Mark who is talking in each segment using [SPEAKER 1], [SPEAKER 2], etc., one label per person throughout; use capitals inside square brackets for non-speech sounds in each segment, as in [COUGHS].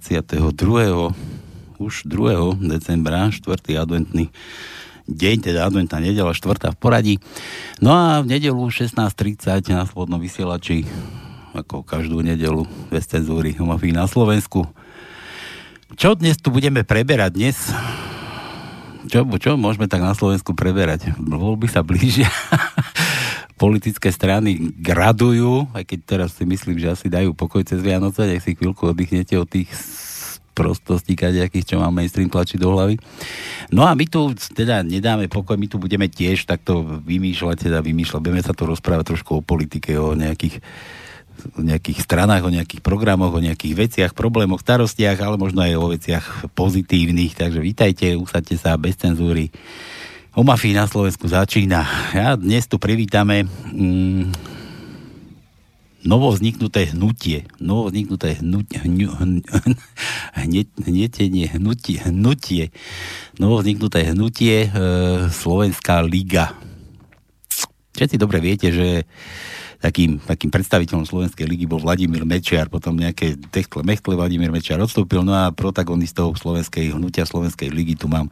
[SPEAKER 1] je nedela 22. už 2. decembra, 4. adventný deň, teda adventná nedela, 4. v poradí. No a v nedelu 16.30 na Slobodnom vysielači, ako každú nedelu, bez cenzúry, homofí na Slovensku. Čo dnes tu budeme preberať dnes? Čo, čo môžeme tak na Slovensku preberať? by sa blížia. [LAUGHS] politické strany gradujú, aj keď teraz si myslím, že asi dajú pokoj cez Vianoce, nech si chvíľku oddychnete od tých prostostí kadejakých, čo mám mainstream tlačiť do hlavy. No a my tu teda nedáme pokoj, my tu budeme tiež takto vymýšľať, teda vymýšľať, budeme sa tu rozprávať trošku o politike, o nejakých o nejakých stranách, o nejakých programoch, o nejakých veciach, problémoch, starostiach, ale možno aj o veciach pozitívnych. Takže vítajte, usadte sa bez cenzúry. O mafii na Slovensku začína. Ja dnes tu privítame mm, novo vzniknuté hnutie. Novo vzniknuté hnutie, hnu, hnetenie, hnutie, hnutie. Novo vzniknuté hnutie e, Slovenská liga. Všetci dobre viete, že takým, takým predstaviteľom Slovenskej ligy bol Vladimír Mečiar, potom nejaké techtle, mechtle Vladimír Mečiar odstúpil, no a protagonistov Slovenskej hnutia Slovenskej ligy tu mám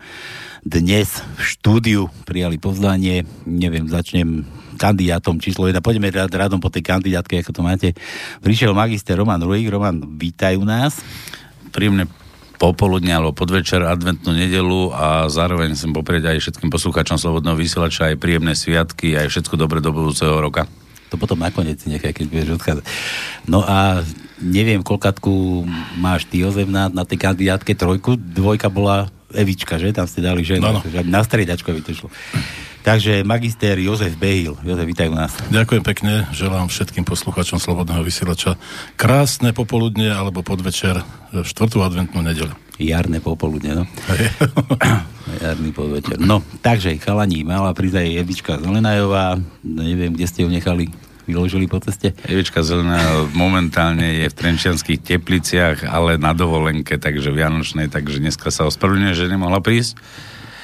[SPEAKER 1] dnes v štúdiu, prijali pozvanie, neviem, začnem kandidátom číslo 1. Poďme rád, rádom po tej kandidátke, ako to máte. Prišiel magister Roman Ruik. Roman, vítajú nás.
[SPEAKER 2] Príjemne popoludne alebo podvečer, adventnú nedelu a zároveň som poprieť aj všetkým poslucháčom Slobodného vysielača aj príjemné sviatky, aj všetko dobre do budúceho roka.
[SPEAKER 1] To potom nakoniec si nechaj, keď budeš odchádzať. No a neviem, koľkatku máš ty, Jozef, na, na tej kandidátke trojku. Dvojka bola Evička, že? Tam ste dali ženu. No, no. Na striedačko by to šlo. Takže magister Jozef Behil. Jozef, vítaj u nás.
[SPEAKER 3] Ďakujem pekne, želám všetkým poslucháčom Slobodného vysielača krásne popoludne alebo podvečer v štvrtú adventnú nedelu.
[SPEAKER 1] Jarné popoludne, no. [COUGHS] Jarný podvečer. No, takže, chalani, mala prísť aj Evička Zelenajová, neviem, kde ste ju nechali vyložili po ceste?
[SPEAKER 2] Evička Zelená momentálne je v Trenčianských tepliciach, ale na dovolenke, takže Vianočnej, takže dneska sa ospravedlňuje, že nemohla prísť.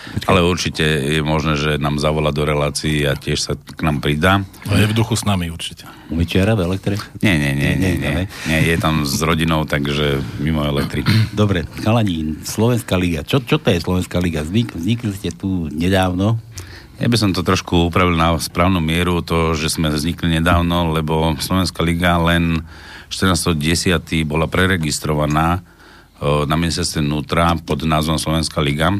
[SPEAKER 2] Počkej. Ale určite je možné, že nám zavola do relácií a tiež sa k nám pridá.
[SPEAKER 3] A je v duchu s nami určite.
[SPEAKER 1] Umyčiara v elektri?
[SPEAKER 2] Nie, nie, nie, nie, nie, nie. nie je tam s rodinou, takže mimo elektri. [CLEARS THROAT]
[SPEAKER 1] Dobre, chalani, Slovenská liga. Čo, čo to je Slovenská liga? Vznik, vznikli ste tu nedávno.
[SPEAKER 2] Ja by som to trošku upravil na správnu mieru, to, že sme vznikli nedávno, lebo Slovenská liga len 14.10. bola preregistrovaná na ministerstve vnútra pod názvom Slovenská liga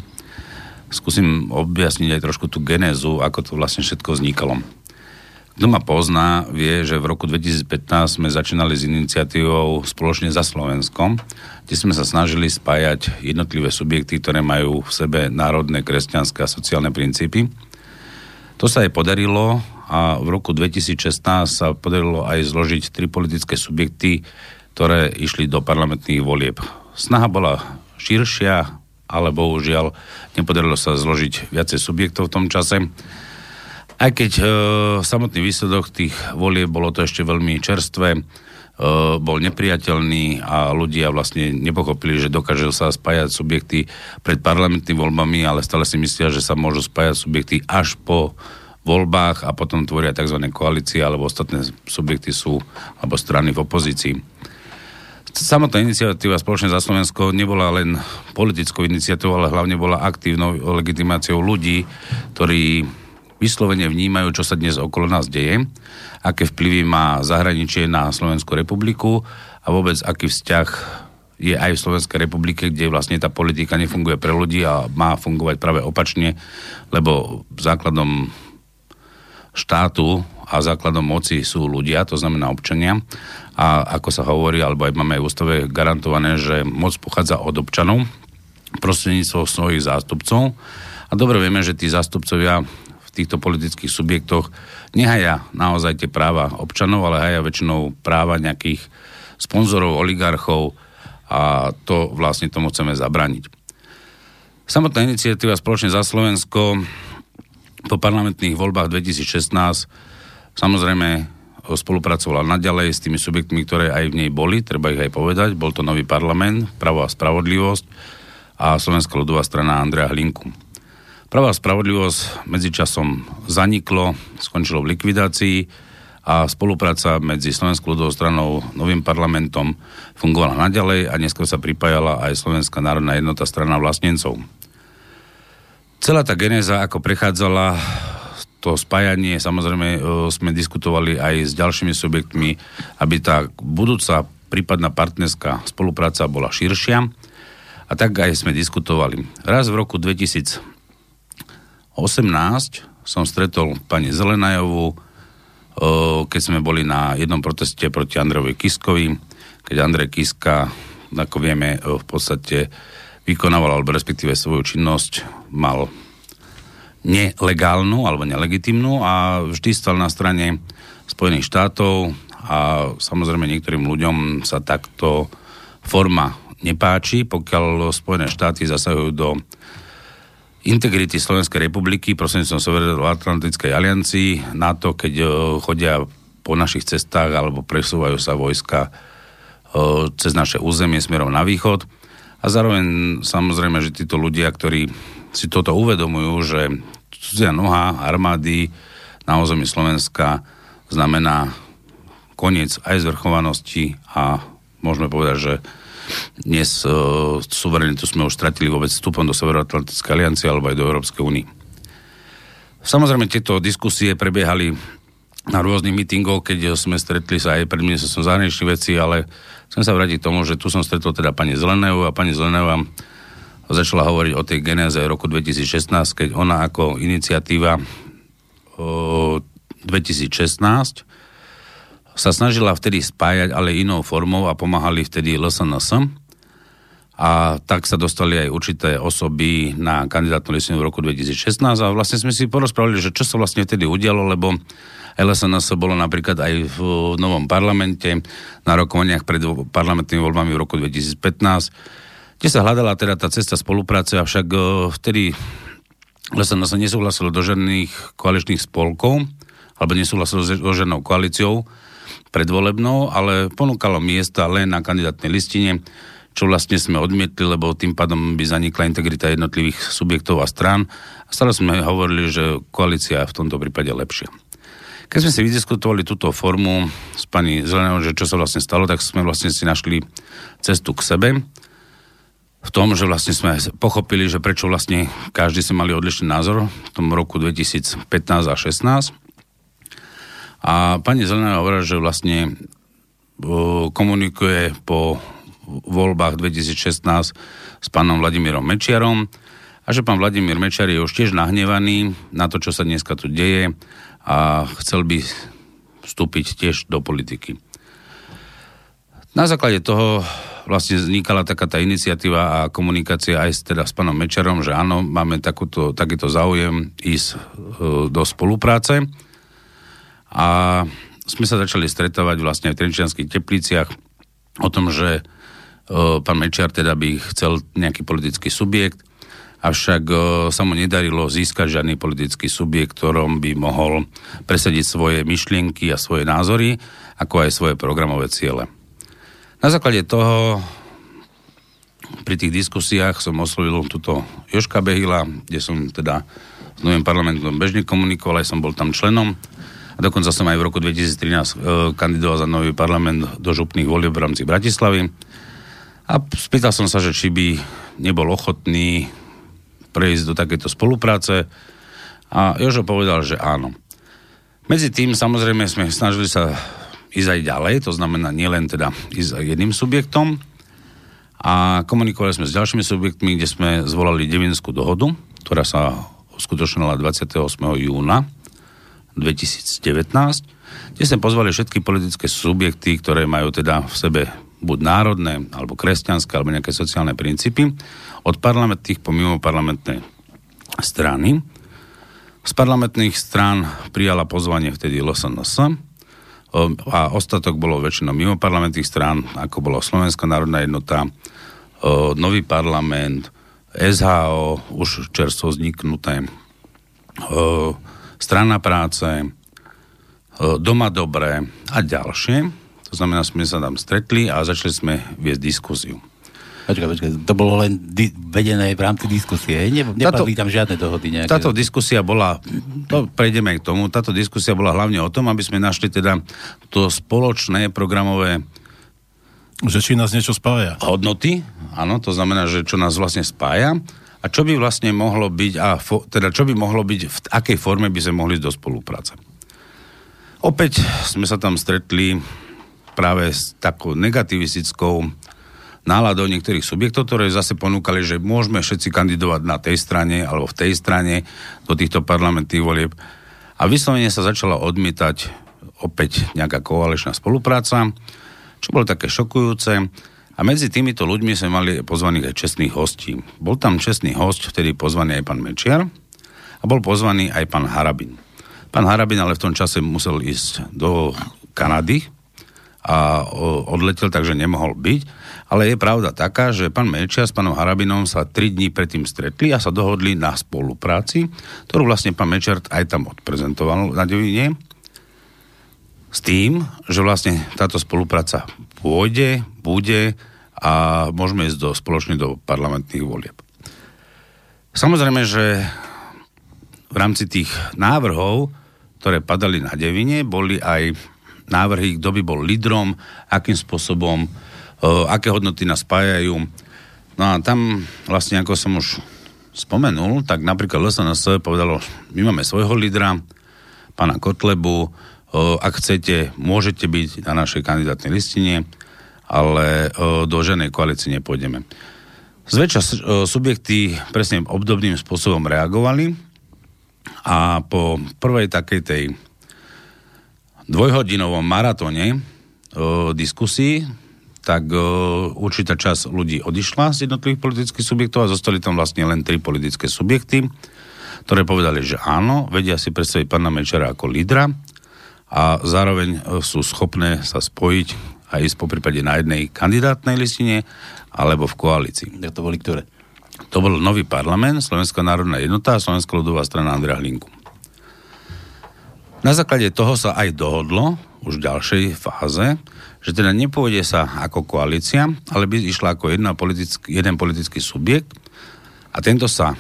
[SPEAKER 2] skúsim objasniť aj trošku tú genézu, ako to vlastne všetko vznikalo. Kto ma pozná, vie, že v roku 2015 sme začínali s iniciatívou Spoločne za Slovenskom, kde sme sa snažili spájať jednotlivé subjekty, ktoré majú v sebe národné, kresťanské a sociálne princípy. To sa aj podarilo a v roku 2016 sa podarilo aj zložiť tri politické subjekty, ktoré išli do parlamentných volieb. Snaha bola širšia, ale bohužiaľ nepodarilo sa zložiť viacej subjektov v tom čase. Aj keď e, samotný výsledok tých volieb bolo to ešte veľmi čerstvé, e, bol nepriateľný a ľudia vlastne nepochopili, že dokážu sa spájať subjekty pred parlamentnými voľbami, ale stále si myslia, že sa môžu spájať subjekty až po voľbách a potom tvoria tzv. koalície alebo ostatné subjekty sú alebo strany v opozícii samotná iniciatíva Spoločne za Slovensko nebola len politickou iniciatívou, ale hlavne bola aktívnou legitimáciou ľudí, ktorí vyslovene vnímajú, čo sa dnes okolo nás deje, aké vplyvy má zahraničie na Slovenskú republiku a vôbec aký vzťah je aj v Slovenskej republike, kde vlastne tá politika nefunguje pre ľudí a má fungovať práve opačne, lebo základom štátu a základom moci sú ľudia, to znamená občania a ako sa hovorí, alebo aj máme aj ústave garantované, že moc pochádza od občanov prostredníctvom svojich zástupcov. A dobre vieme, že tí zástupcovia v týchto politických subjektoch nehaja naozaj tie práva občanov, ale haja väčšinou práva nejakých sponzorov, oligarchov a to vlastne tomu chceme zabraniť. Samotná iniciatíva Spoločne za Slovensko po parlamentných voľbách 2016 samozrejme spolupracovala naďalej s tými subjektmi, ktoré aj v nej boli, treba ich aj povedať. Bol to nový parlament, Pravo a spravodlivosť a Slovenská ľudová strana Andrea Hlinku. Pravo a spravodlivosť medzičasom zaniklo, skončilo v likvidácii a spolupráca medzi Slovenskou ľudovou stranou, novým parlamentom fungovala naďalej a neskôr sa pripájala aj Slovenská národná jednota strana vlastnencov. Celá tá genéza, ako prechádzala to spájanie, samozrejme e, sme diskutovali aj s ďalšími subjektmi, aby tá budúca prípadná partnerská spolupráca bola širšia. A tak aj sme diskutovali. Raz v roku 2018 som stretol pani Zelenajovú, keď sme boli na jednom proteste proti Andrejovi Kiskovi, keď Andrej Kiska, ako vieme, v podstate vykonával, alebo respektíve svoju činnosť mal nelegálnu alebo nelegitimnú a vždy stal na strane Spojených štátov a samozrejme niektorým ľuďom sa takto forma nepáči, pokiaľ Spojené štáty zasahujú do integrity Slovenskej republiky prostredníctvom Severoatlantickej aliancii, to, keď uh, chodia po našich cestách alebo presúvajú sa vojska uh, cez naše územie smerom na východ. A zároveň samozrejme, že títo ľudia, ktorí si toto uvedomujú, že cudzia noha armády na území Slovenska znamená koniec aj zvrchovanosti a môžeme povedať, že dnes uh, suverenitu sme už stratili vôbec vstupom do Severoatlantickej aliancie alebo aj do Európskej únie. Samozrejme, tieto diskusie prebiehali na rôznych mítingoch, keď sme stretli sa aj pred ministerstvom zahraničných vecí, ale chcem sa vrátiť k tomu, že tu som stretol teda pani Zeleného a pani Zeleného začala hovoriť o tej genéze roku 2016, keď ona ako iniciatíva o, 2016 sa snažila vtedy spájať, ale inou formou a pomáhali vtedy LSNS. A tak sa dostali aj určité osoby na kandidátnu listinu v roku 2016 a vlastne sme si porozprávali, že čo sa vlastne vtedy udialo, lebo LSNS bolo napríklad aj v novom parlamente na rokovaniach pred parlamentnými voľbami v roku 2015, kde sa hľadala teda tá cesta spolupráce, avšak e, vtedy LSNS nesúhlasilo do žiadnych koaličných spolkov, alebo nesúhlasilo so žiadnou koalíciou, predvolebnou, ale ponúkalo miesta len na kandidátnej listine, čo vlastne sme odmietli, lebo tým pádom by zanikla integrita jednotlivých subjektov a strán. A stále sme hovorili, že koalícia je v tomto prípade lepšia. Keď sme si vydiskutovali túto formu s pani Zelenou, že čo sa vlastne stalo, tak sme vlastne si našli cestu k sebe v tom, že vlastne sme pochopili, že prečo vlastne každý sme mali odlišný názor v tom roku 2015 a 2016 a pani Zelená hovorí, že vlastne komunikuje po voľbách 2016 s pánom Vladimírom Mečiarom a že pán Vladimír Mečiar je už tiež nahnevaný na to, čo sa dneska tu deje a chcel by vstúpiť tiež do politiky. Na základe toho vlastne vznikala taká tá iniciatíva a komunikácia aj s, teda s pánom Mečarom, že áno, máme takúto, takýto záujem ísť e, do spolupráce a sme sa začali stretávať vlastne v Trenčianských tepliciach o tom, že e, pán Mečiar teda by chcel nejaký politický subjekt, avšak e, sa mu nedarilo získať žiadny politický subjekt, ktorom by mohol presadiť svoje myšlienky a svoje názory, ako aj svoje programové ciele. Na základe toho pri tých diskusiách som oslovil túto Joška Behila, kde som teda s novým parlamentom bežne komunikoval, aj som bol tam členom a dokonca som aj v roku 2013 e, kandidoval za nový parlament do župných volieb v rámci Bratislavy. A spýtal som sa, že či by nebol ochotný prejsť do takéto spolupráce. A Jožo povedal, že áno. Medzi tým samozrejme sme snažili sa ísť aj ďalej, to znamená nielen teda ísť jedným subjektom a komunikovali sme s ďalšími subjektmi, kde sme zvolali Devinskú dohodu, ktorá sa uskutočnila 28. júna 2019, kde sme pozvali všetky politické subjekty, ktoré majú teda v sebe buď národné, alebo kresťanské, alebo nejaké sociálne princípy, od parlamentných po mimo parlamentné strany. Z parlamentných strán prijala pozvanie vtedy LSNS a ostatok bolo väčšinou mimo parlamentných strán, ako bolo Slovenská národná jednota, Nový parlament, SHO, už čerstvo vzniknuté, strana práce, doma dobré a ďalšie. To znamená, sme sa tam stretli a začali sme viesť diskuziu.
[SPEAKER 1] Počkaj, počkaj, to bolo len di- vedené v rámci diskusie, ne, nepadli tam žiadne dohody nejaké.
[SPEAKER 2] Táto diskusia bola, to prejdeme k tomu, táto diskusia bola hlavne o tom, aby sme našli teda to spoločné programové
[SPEAKER 3] že či nás niečo spája.
[SPEAKER 2] Hodnoty, áno, to znamená, že čo nás vlastne spája a čo by vlastne mohlo byť, a fo, teda čo by mohlo byť, v akej forme by sme mohli ísť do spolupráce. Opäť sme sa tam stretli práve s takou negativistickou náladou niektorých subjektov, ktoré zase ponúkali, že môžeme všetci kandidovať na tej strane alebo v tej strane do týchto parlamentných volieb. A vyslovene sa začala odmietať opäť nejaká koaličná spolupráca, čo bolo také šokujúce. A medzi týmito ľuďmi sme mali pozvaných aj čestných hostí. Bol tam čestný host, vtedy pozvaný aj pán Mečiar a bol pozvaný aj pán Harabin. Pán Harabin ale v tom čase musel ísť do Kanady a odletel, takže nemohol byť. Ale je pravda taká, že pán Mečiar s pánom Harabinom sa tri dní predtým stretli a sa dohodli na spolupráci, ktorú vlastne pán Mečiar aj tam odprezentoval na Devine. S tým, že vlastne táto spolupráca pôjde, bude a môžeme ísť do, spoločne do parlamentných volieb. Samozrejme, že v rámci tých návrhov, ktoré padali na devine, boli aj návrhy, kto by bol lídrom, akým spôsobom, aké hodnoty nás spájajú. No a tam vlastne, ako som už spomenul, tak napríklad LSNS povedalo, my máme svojho lídra, pána Kotlebu, ak chcete, môžete byť na našej kandidátnej listine, ale do ženej koalície nepôjdeme. Zväčša subjekty presne obdobným spôsobom reagovali a po prvej takej tej dvojhodinovom maratóne diskusí, tak určitá časť ľudí odišla z jednotlivých politických subjektov a zostali tam vlastne len tri politické subjekty, ktoré povedali, že áno, vedia si predstaviť pána Mečera ako lídra, a zároveň e, sú schopné sa spojiť a ísť po prípade na jednej kandidátnej listine alebo v koalícii.
[SPEAKER 1] Ja to boli ktoré?
[SPEAKER 2] To bol nový parlament, Slovenská národná jednota a Slovenská ľudová strana Andrea Hlinku. Na základe toho sa aj dohodlo už v ďalšej fáze, že teda nepôjde sa ako koalícia, ale by išla ako jedna politický, jeden politický subjekt a tento sa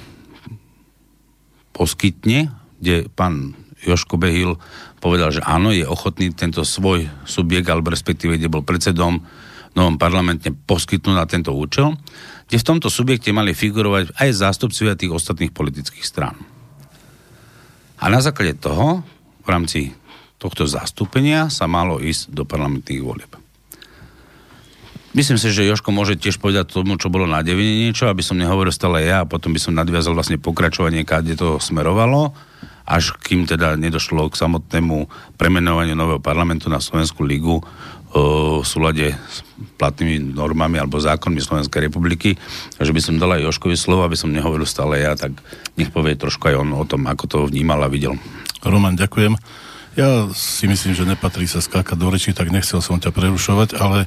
[SPEAKER 2] poskytne, kde pán Joško Behil povedal, že áno, je ochotný tento svoj subjekt, alebo respektíve, kde bol predsedom novom parlamente, poskytnúť na tento účel, kde v tomto subjekte mali figurovať aj zástupcovia tých ostatných politických strán. A na základe toho, v rámci tohto zastúpenia, sa malo ísť do parlamentných volieb. Myslím si, že Joško môže tiež povedať tomu, čo bolo na devine niečo, aby som nehovoril stále ja a potom by som nadviazal vlastne pokračovanie, kde to smerovalo až kým teda nedošlo k samotnému premenovaniu nového parlamentu na Slovenskú ligu v súlade s platnými normami alebo zákonmi Slovenskej republiky. Takže by som dal aj Joškovi slovo, aby som nehovoril stále ja, tak nech povie trošku aj on o tom, ako to vnímal a videl.
[SPEAKER 3] Roman, ďakujem. Ja si myslím, že nepatrí sa skákať do reči, tak nechcel som ťa prerušovať, ale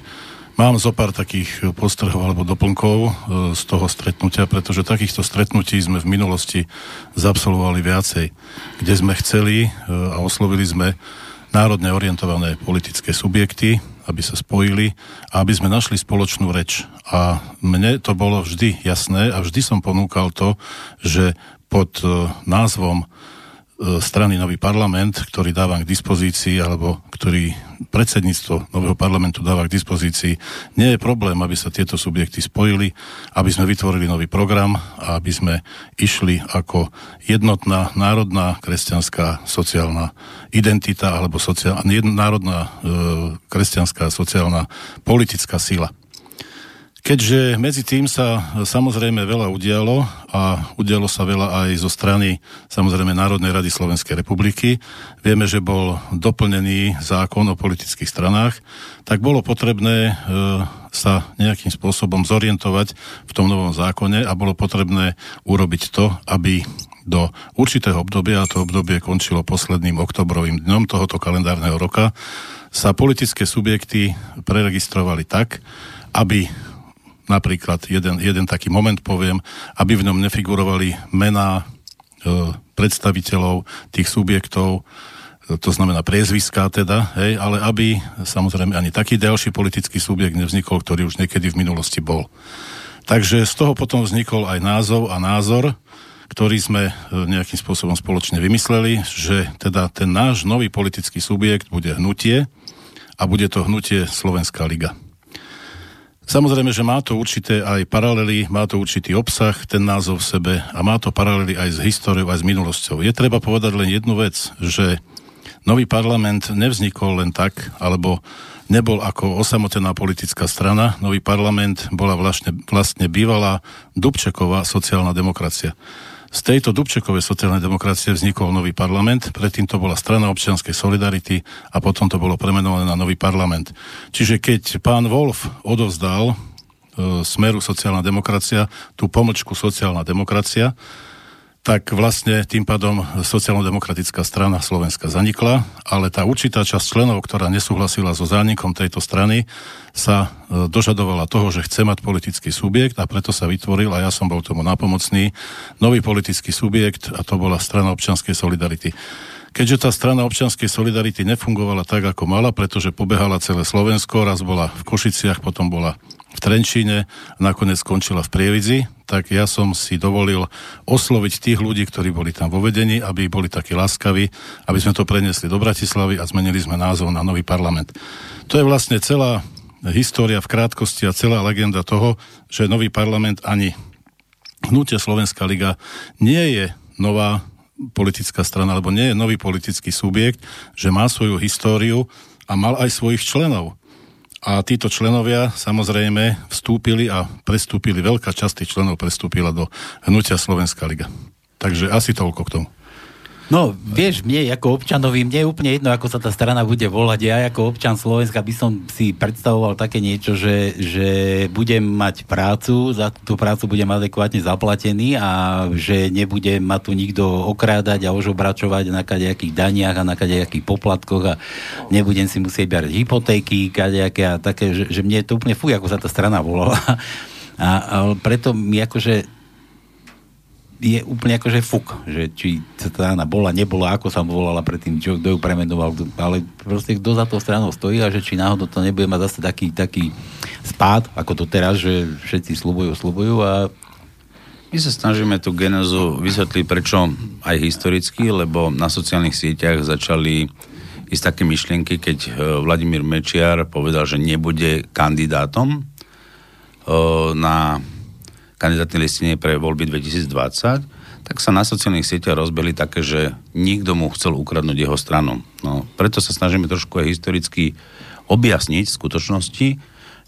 [SPEAKER 3] Mám zo pár takých postrhov alebo doplnkov e, z toho stretnutia, pretože takýchto stretnutí sme v minulosti zabsolvovali viacej, kde sme chceli e, a oslovili sme národne orientované politické subjekty, aby sa spojili a aby sme našli spoločnú reč. A mne to bolo vždy jasné a vždy som ponúkal to, že pod e, názvom strany Nový parlament, ktorý dáva k dispozícii, alebo ktorý predsedníctvo Nového parlamentu dáva k dispozícii, nie je problém, aby sa tieto subjekty spojili, aby sme vytvorili nový program a aby sme išli ako jednotná národná kresťanská sociálna identita alebo sociál, národná e, kresťanská sociálna politická sila. Keďže medzi tým sa samozrejme veľa udialo a udialo sa veľa aj zo strany samozrejme Národnej rady Slovenskej republiky, vieme, že bol doplnený zákon o politických stranách, tak bolo potrebné e, sa nejakým spôsobom zorientovať v tom novom zákone a bolo potrebné urobiť to, aby do určitého obdobia, a to obdobie končilo posledným oktobrovým dňom tohoto kalendárneho roka, sa politické subjekty preregistrovali tak, aby Napríklad jeden, jeden taký moment poviem, aby v ňom nefigurovali mená e, predstaviteľov tých subjektov, e, to znamená priezviská teda, hej, ale aby samozrejme ani taký ďalší politický subjekt nevznikol, ktorý už niekedy v minulosti bol. Takže z toho potom vznikol aj názov a názor, ktorý sme e, nejakým spôsobom spoločne vymysleli, že teda ten náš nový politický subjekt bude hnutie a bude to hnutie Slovenská liga. Samozrejme, že má to určité aj paralely, má to určitý obsah, ten názov v sebe a má to paralely aj s históriou, aj s minulosťou. Je treba povedať len jednu vec, že nový parlament nevznikol len tak, alebo nebol ako osamotená politická strana. Nový parlament bola vlastne, vlastne bývalá Dubčeková sociálna demokracia. Z tejto Dubčekovej sociálnej demokracie vznikol nový parlament, predtým to bola strana občianskej solidarity a potom to bolo premenované na nový parlament. Čiže keď pán Wolf odovzdal e, smeru sociálna demokracia, tú pomočku sociálna demokracia, tak vlastne tým pádom sociálno-demokratická strana Slovenska zanikla, ale tá určitá časť členov, ktorá nesúhlasila so zánikom tejto strany, sa e, dožadovala toho, že chce mať politický subjekt a preto sa vytvoril, a ja som bol tomu napomocný, nový politický subjekt a to bola strana občianskej solidarity. Keďže tá strana občianskej solidarity nefungovala tak, ako mala, pretože pobehala celé Slovensko, raz bola v Košiciach, potom bola v Trenčíne, nakoniec skončila v Prievidzi, tak ja som si dovolil osloviť tých ľudí, ktorí boli tam vo vedení, aby boli takí láskaví, aby sme to preniesli do Bratislavy a zmenili sme názov na nový parlament. To je vlastne celá história v krátkosti a celá legenda toho, že nový parlament ani hnutie Slovenská liga nie je nová politická strana, alebo nie je nový politický subjekt, že má svoju históriu a mal aj svojich členov. A títo členovia samozrejme vstúpili a prestúpili, veľká časť tých členov prestúpila do hnutia Slovenská liga. Takže asi toľko k tomu.
[SPEAKER 1] No, vieš, mne ako občanovi, mne je úplne jedno, ako sa tá strana bude volať. Ja ako občan Slovenska by som si predstavoval také niečo, že, že budem mať prácu, za tú prácu budem adekvátne zaplatený a že nebude ma tu nikto okrádať a ožobračovať na kadejakých daniach a na kadejakých poplatkoch a nebudem si musieť brať hypotéky, kadejaké a také, že, že mne je to úplne fuj, ako sa tá strana volala. A, a preto mi akože je úplne akože fuk, že či strana bola, nebola, ako sa volala predtým, čo, kto ju premenoval, ale proste kto za to stranou stojí a že či náhodou to nebude mať zase taký, taký spád, ako to teraz, že všetci slubujú, slubujú a
[SPEAKER 2] my sa snažíme tú genezu vysvetliť prečo aj historicky, lebo na sociálnych sieťach začali ísť také myšlienky, keď e, Vladimír Mečiar povedal, že nebude kandidátom e, na kandidátnej listine pre voľby 2020, tak sa na sociálnych sieťach rozbili také, že nikto mu chcel ukradnúť jeho stranu. No, preto sa snažíme trošku aj historicky objasniť v skutočnosti,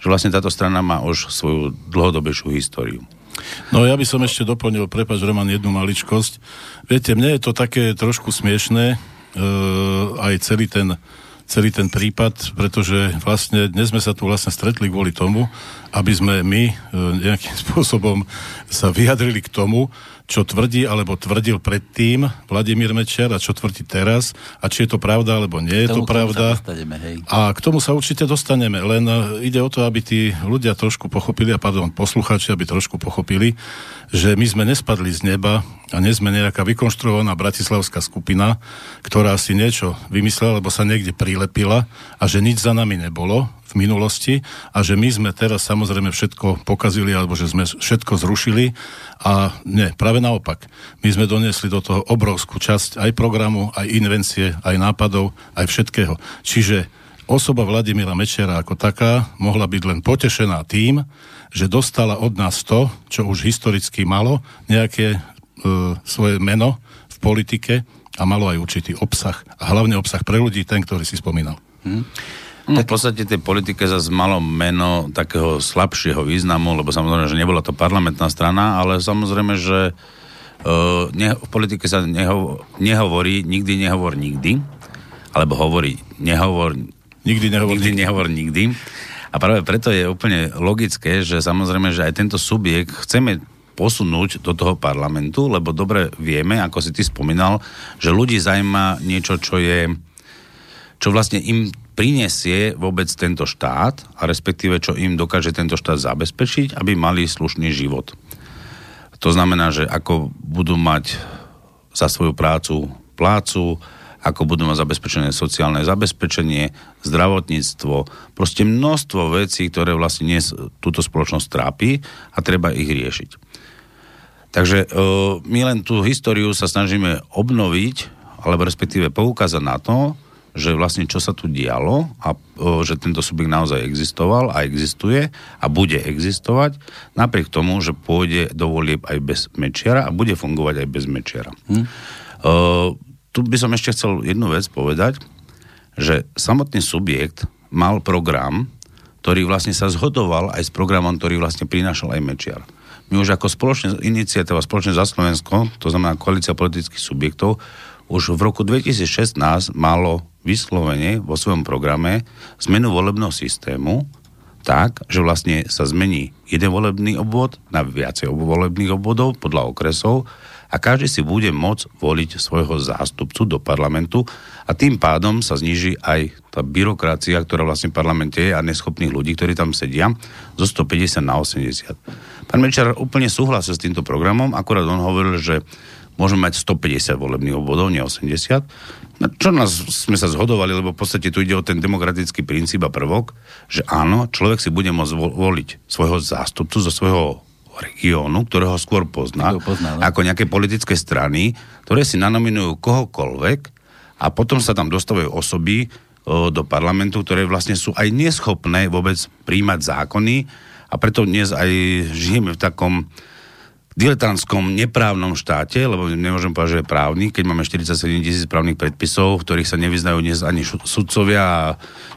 [SPEAKER 2] že vlastne táto strana má už svoju dlhodobejšiu históriu.
[SPEAKER 3] No ja by som ešte doplnil, prepač Roman, jednu maličkosť. Viete, mne je to také trošku smiešné, e, aj celý ten celý ten prípad, pretože vlastne dnes sme sa tu vlastne stretli kvôli tomu, aby sme my e, nejakým [LAUGHS] spôsobom sa vyjadrili k tomu, čo tvrdí alebo tvrdil predtým Vladimír Mečiar a čo tvrdí teraz a či je to pravda alebo nie je to pravda. A k tomu sa určite dostaneme, len e, ide o to, aby tí ľudia trošku pochopili, a pardon, poslucháči, aby trošku pochopili, že my sme nespadli z neba a nie sme nejaká vykonštruovaná bratislavská skupina, ktorá si niečo vymyslela, lebo sa niekde prilepila a že nič za nami nebolo v minulosti a že my sme teraz samozrejme všetko pokazili alebo že sme všetko zrušili a nie, práve naopak. My sme doniesli do toho obrovskú časť aj programu, aj invencie, aj nápadov, aj všetkého. Čiže osoba Vladimíra Mečera ako taká mohla byť len potešená tým, že dostala od nás to, čo už historicky malo, nejaké e, svoje meno v politike a malo aj určitý obsah. A hlavne obsah pre ľudí, ten, ktorý si spomínal. Hmm.
[SPEAKER 2] No, v podstate tej politike zase malo meno takého slabšieho významu, lebo samozrejme, že nebola to parlamentná strana, ale samozrejme, že uh, ne, v politike sa neho, nehovorí, nikdy nehovor nikdy, alebo hovorí nehovor
[SPEAKER 3] nikdy, nehovor
[SPEAKER 2] nikdy, nehovor nikdy. A práve preto je úplne logické, že samozrejme, že aj tento subjekt chceme posunúť do toho parlamentu, lebo dobre vieme, ako si ty spomínal, že ľudí zaujíma niečo, čo je čo vlastne im prinesie vôbec tento štát a respektíve čo im dokáže tento štát zabezpečiť, aby mali slušný život. To znamená, že ako budú mať za svoju prácu plácu, ako budú mať zabezpečené sociálne zabezpečenie, zdravotníctvo, proste množstvo vecí, ktoré vlastne dnes túto spoločnosť trápi a treba ich riešiť. Takže e, my len tú históriu sa snažíme obnoviť, alebo respektíve poukázať na to, že vlastne čo sa tu dialo a o, že tento subjekt naozaj existoval a existuje a bude existovať, napriek tomu, že pôjde do volieb aj bez Mečiara a bude fungovať aj bez Mečiara. Hm? O, tu by som ešte chcel jednu vec povedať, že samotný subjekt mal program, ktorý vlastne sa zhodoval aj s programom, ktorý vlastne prinášal aj Mečiar. My už ako spoločne iniciatíva, spoločne za Slovensko, to znamená koalícia politických subjektov, už v roku 2016 malo vyslovene vo svojom programe zmenu volebného systému tak, že vlastne sa zmení jeden volebný obvod na viacej volebných obvodov podľa okresov a každý si bude môcť voliť svojho zástupcu do parlamentu a tým pádom sa zniží aj tá byrokracia, ktorá vlastne v parlamente je a neschopných ľudí, ktorí tam sedia, zo 150 na 80. Pán Mečar úplne súhlasil s týmto programom, akorát on hovoril, že môžeme mať 150 volebných obvodov, nie 80. No, čo nás sme sa zhodovali, lebo v podstate tu ide o ten demokratický princíp a prvok, že áno, človek si bude môcť voliť svojho zástupcu zo svojho regiónu, ktorého skôr pozná, pozná no? ako nejaké politické strany, ktoré si nanominujú kohokoľvek a potom sa tam dostavujú osoby o, do parlamentu, ktoré vlastne sú aj neschopné vôbec príjmať zákony a preto dnes aj žijeme v takom diletantskom neprávnom štáte, lebo nemôžem povedať, že je právny, keď máme 47 tisíc právnych predpisov, v ktorých sa nevyznajú dnes ani sudcovia a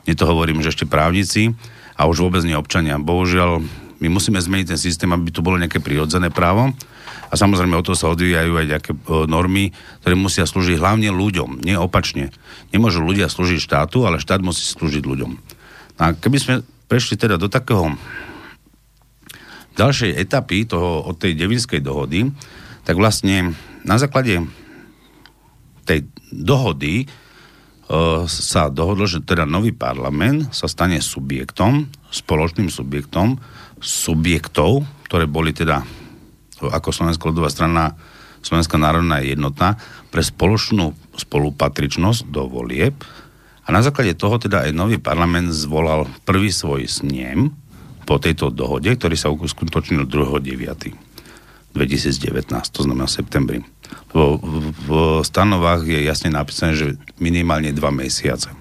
[SPEAKER 2] nie to hovorím, že ešte právnici a už vôbec nie občania. Bohužiaľ, my musíme zmeniť ten systém, aby tu bolo nejaké prirodzené právo a samozrejme o to sa odvíjajú aj nejaké e, normy, ktoré musia slúžiť hlavne ľuďom, nie opačne. Nemôžu ľudia slúžiť štátu, ale štát musí slúžiť ľuďom. A keby sme prešli teda do takého ďalšej etapy toho, od tej devinskej dohody, tak vlastne na základe tej dohody e, sa dohodlo, že teda nový parlament sa stane subjektom, spoločným subjektom, subjektov, ktoré boli teda ako Slovenská ľudová strana, Slovenská národná jednota pre spoločnú spolupatričnosť do volieb. A na základe toho teda aj nový parlament zvolal prvý svoj snem, po tejto dohode, ktorý sa uskutočnil 2.9. 2019, to znamená septembri. Lebo v stanovách je jasne napísané, že minimálne dva mesiace.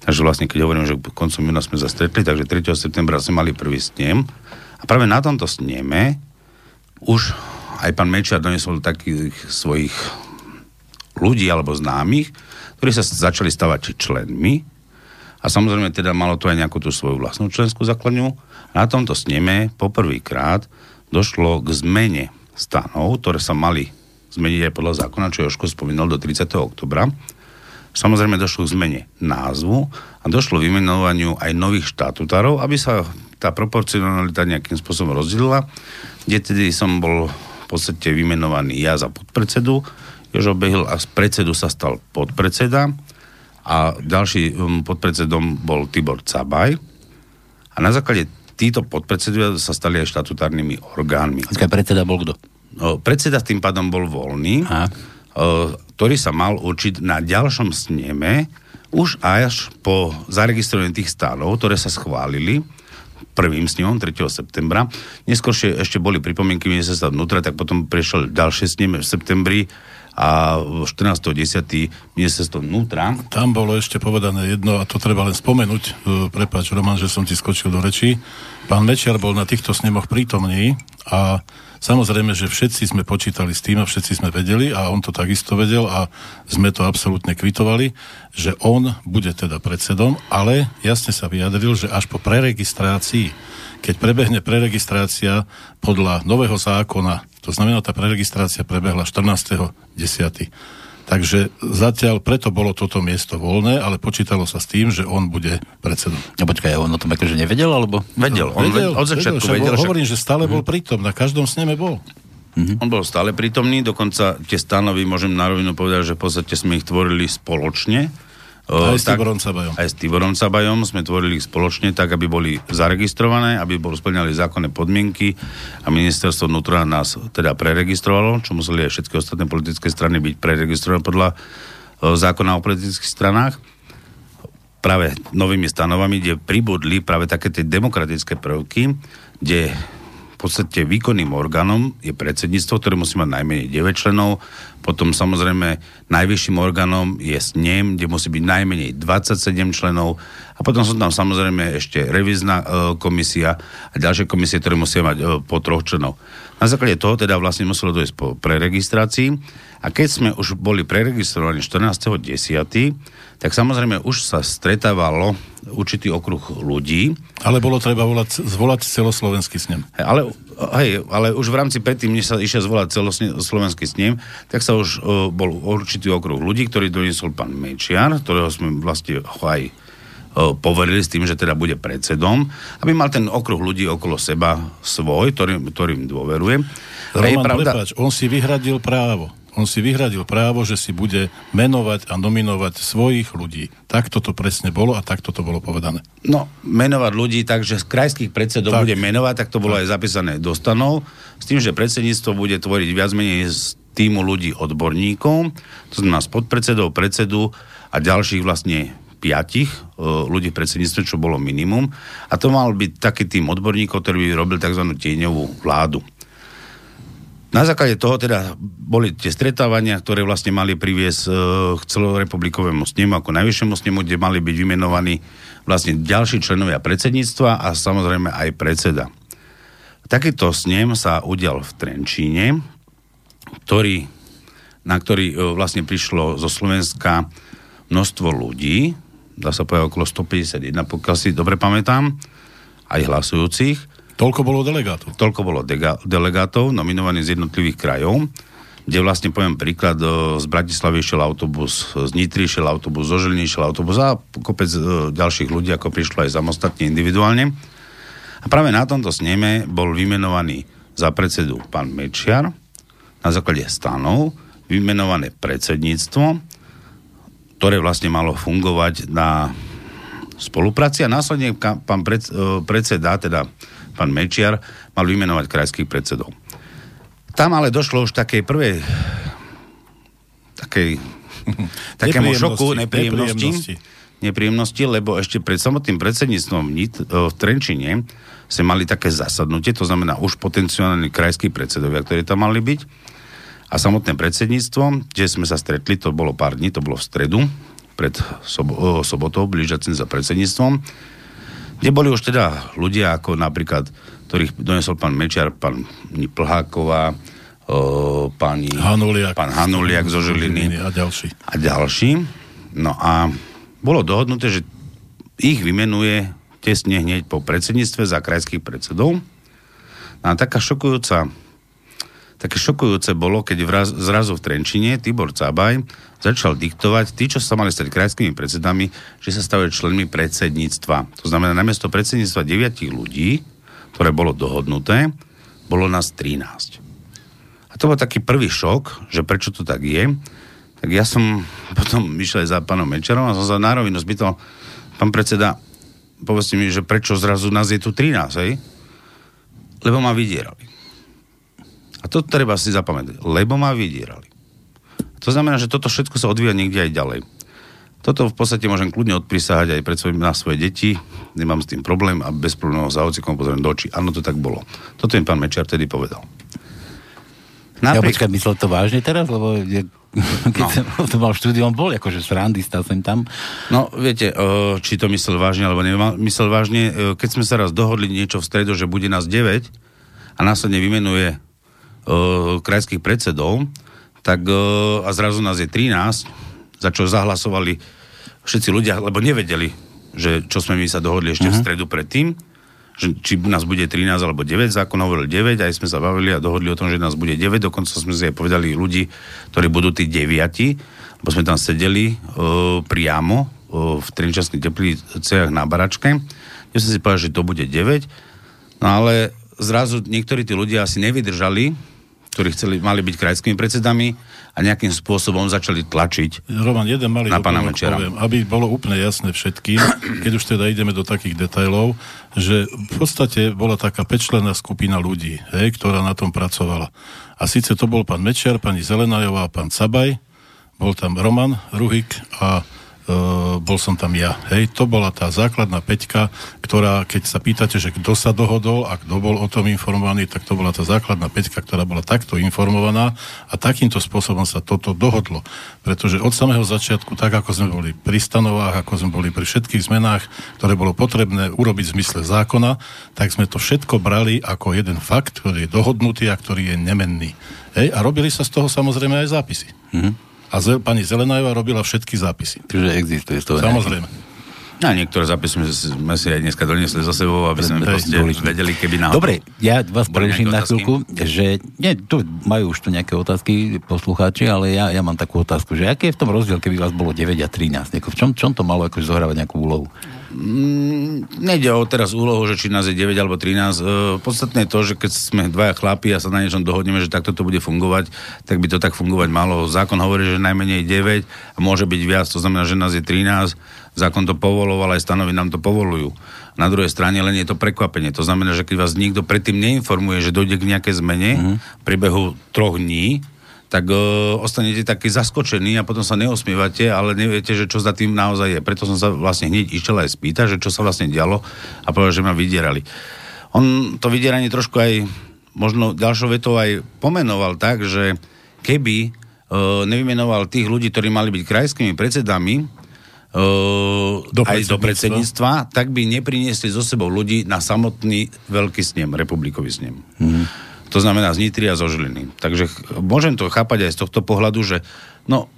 [SPEAKER 2] Takže vlastne, keď hovorím, že koncom júna sme sa stretli, takže 3. septembra sme mali prvý snem. A práve na tomto sneme už aj pán Mečiar donesol takých svojich ľudí alebo známych, ktorí sa začali stavať členmi. A samozrejme teda malo to aj nejakú tú svoju vlastnú členskú základňu na tomto sneme poprvýkrát došlo k zmene stanov, ktoré sa mali zmeniť aj podľa zákona, čo Joško spomínal do 30. oktobra. Samozrejme došlo k zmene názvu a došlo k vymenovaniu aj nových štatutárov, aby sa tá proporcionalita nejakým spôsobom rozdelila, kde tedy som bol v podstate vymenovaný ja za podpredsedu, Jožo Behil a z predsedu sa stal podpredseda a ďalší um, podpredsedom bol Tibor Cabaj. A na základe títo podpredsedovia sa stali aj štatutárnymi orgánmi.
[SPEAKER 1] A predseda bol kto?
[SPEAKER 2] No, predseda tým pádom bol voľný, a? ktorý sa mal určiť na ďalšom sneme už až po zaregistrovaní tých stánov, ktoré sa schválili prvým snemom 3. septembra. Neskôr ešte boli pripomienky ministerstva vnútra, tak potom prešiel ďalšie sneme v septembri a 14.10. ministerstvo vnútra.
[SPEAKER 3] Tam bolo ešte povedané jedno, a to treba len spomenúť, e, prepáč Roman, že som ti skočil do rečí. Pán Mečiar bol na týchto snemoch prítomný a Samozrejme, že všetci sme počítali s tým a všetci sme vedeli a on to takisto vedel a sme to absolútne kvitovali, že on bude teda predsedom, ale jasne sa vyjadril, že až po preregistrácii, keď prebehne preregistrácia podľa nového zákona to znamená, tá preregistrácia prebehla 14.10. Takže zatiaľ preto bolo toto miesto voľné, ale počítalo sa s tým, že on bude predsedom.
[SPEAKER 1] No počkaj, on o tom akože nevedel, alebo?
[SPEAKER 2] Vedel, on vedel, od začiatku vedel. vedel
[SPEAKER 3] však... Hovorím, že stále bol mhm. prítom, na každom sneme bol.
[SPEAKER 2] Mm-hmm. On bol stále prítomný, dokonca tie stanovy, môžem na rovinu povedať, že v podstate sme ich tvorili spoločne
[SPEAKER 3] aj s Tiborom Cabajom.
[SPEAKER 2] Aj s Tiborom Cabajom sme tvorili ich spoločne tak, aby boli zaregistrované, aby boli splňali zákonné podmienky a ministerstvo vnútra nás teda preregistrovalo, čo museli aj všetky ostatné politické strany byť preregistrované podľa zákona o politických stranách, práve novými stanovami, kde pribudli práve také tie demokratické prvky, kde v podstate výkonným orgánom je predsedníctvo, ktoré musí mať najmenej 9 členov, potom samozrejme najvyšším orgánom je snem, kde musí byť najmenej 27 členov a potom sú tam samozrejme ešte revizná e, komisia a ďalšie komisie, ktoré musia mať e, po troch členov. Na základe toho teda vlastne muselo dojsť po preregistrácii a keď sme už boli preregistrovaní 14.10., tak samozrejme už sa stretávalo určitý okruh ľudí.
[SPEAKER 3] Ale bolo treba volať, zvolať celoslovenský snem.
[SPEAKER 2] Ale, hej, ale už v rámci predtým, než sa išiel zvolať celoslovenský snem, tak sa už uh, bol určitý okruh ľudí, ktorý doniesol pán Mečiar, ktorého sme vlastne aj uh, poverili s tým, že teda bude predsedom, aby mal ten okruh ľudí okolo seba svoj, ktorým, ktorým dôveruje.
[SPEAKER 3] Roman, pravda... prepáč, on si vyhradil právo on si vyhradil právo, že si bude menovať a nominovať svojich ľudí. Takto to presne bolo a takto to bolo povedané.
[SPEAKER 2] No, menovať ľudí tak, že z krajských predsedov tak. bude menovať, tak to bolo tak. aj zapísané do stanov, s tým, že predsedníctvo bude tvoriť viac menej z týmu ľudí odborníkov, to znamená z podpredsedov, predsedu a ďalších vlastne piatich e, ľudí v predsedníctve, čo bolo minimum. A to mal byť taký tým odborníkov, ktorý by robil tzv. tieňovú vládu. Na základe toho teda boli tie stretávania, ktoré vlastne mali priviesť e, k celorepublikovému snemu ako najvyššiemu snemu, kde mali byť vymenovaní vlastne ďalší členovia predsedníctva a samozrejme aj predseda. Takýto snem sa udial v Trenčíne, ktorý, na ktorý e, vlastne prišlo zo Slovenska množstvo ľudí, dá sa povedať okolo 151, pokiaľ si dobre pamätám, aj hlasujúcich.
[SPEAKER 3] Toľko bolo delegátov.
[SPEAKER 2] Toľko bolo dega- delegátov nominovaných z jednotlivých krajov, kde vlastne poviem príklad, z Bratislavy išiel autobus, z Nitry išiel autobus, zo Žiliny išiel autobus a kopec e, ďalších ľudí, ako prišlo aj samostatne individuálne. A práve na tomto sneme bol vymenovaný za predsedu pán Mečiar, na základe stanov, vymenované predsedníctvo, ktoré vlastne malo fungovať na spolupráci a následne pán e, predseda, teda pán Mečiar, mal vymenovať krajských predsedov. Tam ale došlo už takej prvej takej [LAUGHS] takému šoku, nepríjemnosti, nepríjemnosti, nepríjemnosti, lebo ešte pred samotným predsedníctvom v Trenčine sme mali také zasadnutie, to znamená už potenciálni krajskí predsedovia, ktorí tam mali byť. A samotné predsedníctvo, kde sme sa stretli, to bolo pár dní, to bolo v stredu, pred sobo- sobotou, blížiacim za predsedníctvom, kde boli už teda ľudia ako napríklad, ktorých donesol pán Mečiar, pán Plháková, o, pani,
[SPEAKER 3] Hanuliak,
[SPEAKER 2] pán Hanuliak zo Žiliny
[SPEAKER 3] a ďalší.
[SPEAKER 2] A ďalší. No a bolo dohodnuté, že ich vymenuje tesne hneď po predsedníctve za krajských predsedov. No a taká šokujúca také šokujúce bolo, keď vraz, zrazu v Trenčine Tibor Cabaj začal diktovať tí, čo sa mali stať krajskými predsedami, že sa stavajú členmi predsedníctva. To znamená, namiesto predsedníctva 9 ľudí, ktoré bolo dohodnuté, bolo nás 13. A to bol taký prvý šok, že prečo to tak je. Tak ja som [LAUGHS] potom myšiel aj za pánom Mečerom a som sa na rovinu spýtal, pán predseda, povedzte mi, že prečo zrazu nás je tu 13, hej? Lebo ma vydierali. A to treba si zapamätať, lebo ma vydierali. To znamená, že toto všetko sa odvíja niekde aj ďalej. Toto v podstate môžem kľudne odprisahať aj pred svojim, na svoje deti, nemám s tým problém a bez problémov za hocikom pozriem do očí. Áno, to tak bolo. Toto im pán Mečiar tedy povedal.
[SPEAKER 1] Napriek... Ja počkaj, myslel to vážne teraz? Lebo je, keď no. som [LAUGHS] to mal štúdiu, on bol akože srandy, stal sem tam.
[SPEAKER 2] No, viete, či to myslel vážne, alebo nemyslel vážne, keď sme sa raz dohodli niečo v stredu, že bude nás 9 a následne vymenuje uh, krajských predsedov, tak uh, a zrazu nás je 13, za čo zahlasovali všetci ľudia, lebo nevedeli, že čo sme my sa dohodli ešte uh-huh. v mhm. stredu predtým, že či nás bude 13 alebo 9, zákon hovoril 9, aj sme sa bavili a dohodli o tom, že nás bude 9, dokonca sme si aj povedali ľudí, ktorí budú tí 9, lebo sme tam sedeli uh, priamo uh, v Trenčanských tepliciach na baračke, kde som si povedal, že to bude 9, no ale zrazu niektorí tí ľudia asi nevydržali ktorí chceli, mali byť krajskými predsedami a nejakým spôsobom začali tlačiť
[SPEAKER 3] Roman, jeden malý na pána Mečera. Poviem, aby bolo úplne jasné všetkým, [CLEARS THROAT] keď už teda ideme do takých detajlov, že v podstate bola taká pečlená skupina ľudí, hej, ktorá na tom pracovala. A síce to bol pán Mečiar, pani Zelenajová pán Cabaj, bol tam Roman Ruhik a bol som tam ja. Hej, to bola tá základná peťka, ktorá, keď sa pýtate, že kto sa dohodol a kto bol o tom informovaný, tak to bola tá základná peťka, ktorá bola takto informovaná a takýmto spôsobom sa toto dohodlo. Pretože od samého začiatku, tak ako sme boli pri stanovách, ako sme boli pri všetkých zmenách, ktoré bolo potrebné urobiť v zmysle zákona, tak sme to všetko brali ako jeden fakt, ktorý je dohodnutý a ktorý je nemenný. Hej, a robili sa z toho samozrejme aj zápisy. Mm-hmm. A zel, pani Zelenajová robila všetky zápisy.
[SPEAKER 1] Čiže existuje to.
[SPEAKER 3] Samozrejme.
[SPEAKER 2] A niektoré zápisy sme si aj dneska doniesli za sebou, aby sme proste vedeli, keby náhodou...
[SPEAKER 1] Dobre, ja vás preruším na chvíľku, že nie, tu majú už tu nejaké otázky poslucháči, ale ja, ja mám takú otázku, že aký je v tom rozdiel, keby vás bolo 9 a 13? Nieko, v čom, čom to malo akože zohrávať nejakú úlohu?
[SPEAKER 2] Mm, nejde o teraz úlohu, že či nás je 9 alebo 13. E, podstatné je to, že keď sme dvaja chlapi a sa na niečom dohodneme, že takto to bude fungovať, tak by to tak fungovať malo. Zákon hovorí, že najmenej 9 a môže byť viac, to znamená, že nás je 13 Zákon to povoloval, aj stanovy nám to povolujú. Na druhej strane len je to prekvapenie. To znamená, že keď vás nikto predtým neinformuje, že dojde k nejakej zmene mm-hmm. priebehu troch dní, tak uh, ostanete taký zaskočení a potom sa neosmievate, ale neviete, že čo za tým naozaj je. Preto som sa vlastne hneď išiel aj spýtať, že čo sa vlastne dialo a povedal, že ma vydierali. On to vydieranie trošku aj možno ďalšou vetou aj pomenoval tak, že keby uh, nevymenoval tých ľudí, ktorí mali byť krajskými predsedami, Uh, do aj do predsedníctva, tak by nepriniesli zo sebou ľudí na samotný veľký snem, republikový snem. Mm. To znamená z Nitry a zo Žiliny. Takže môžem to chápať aj z tohto pohľadu, že no,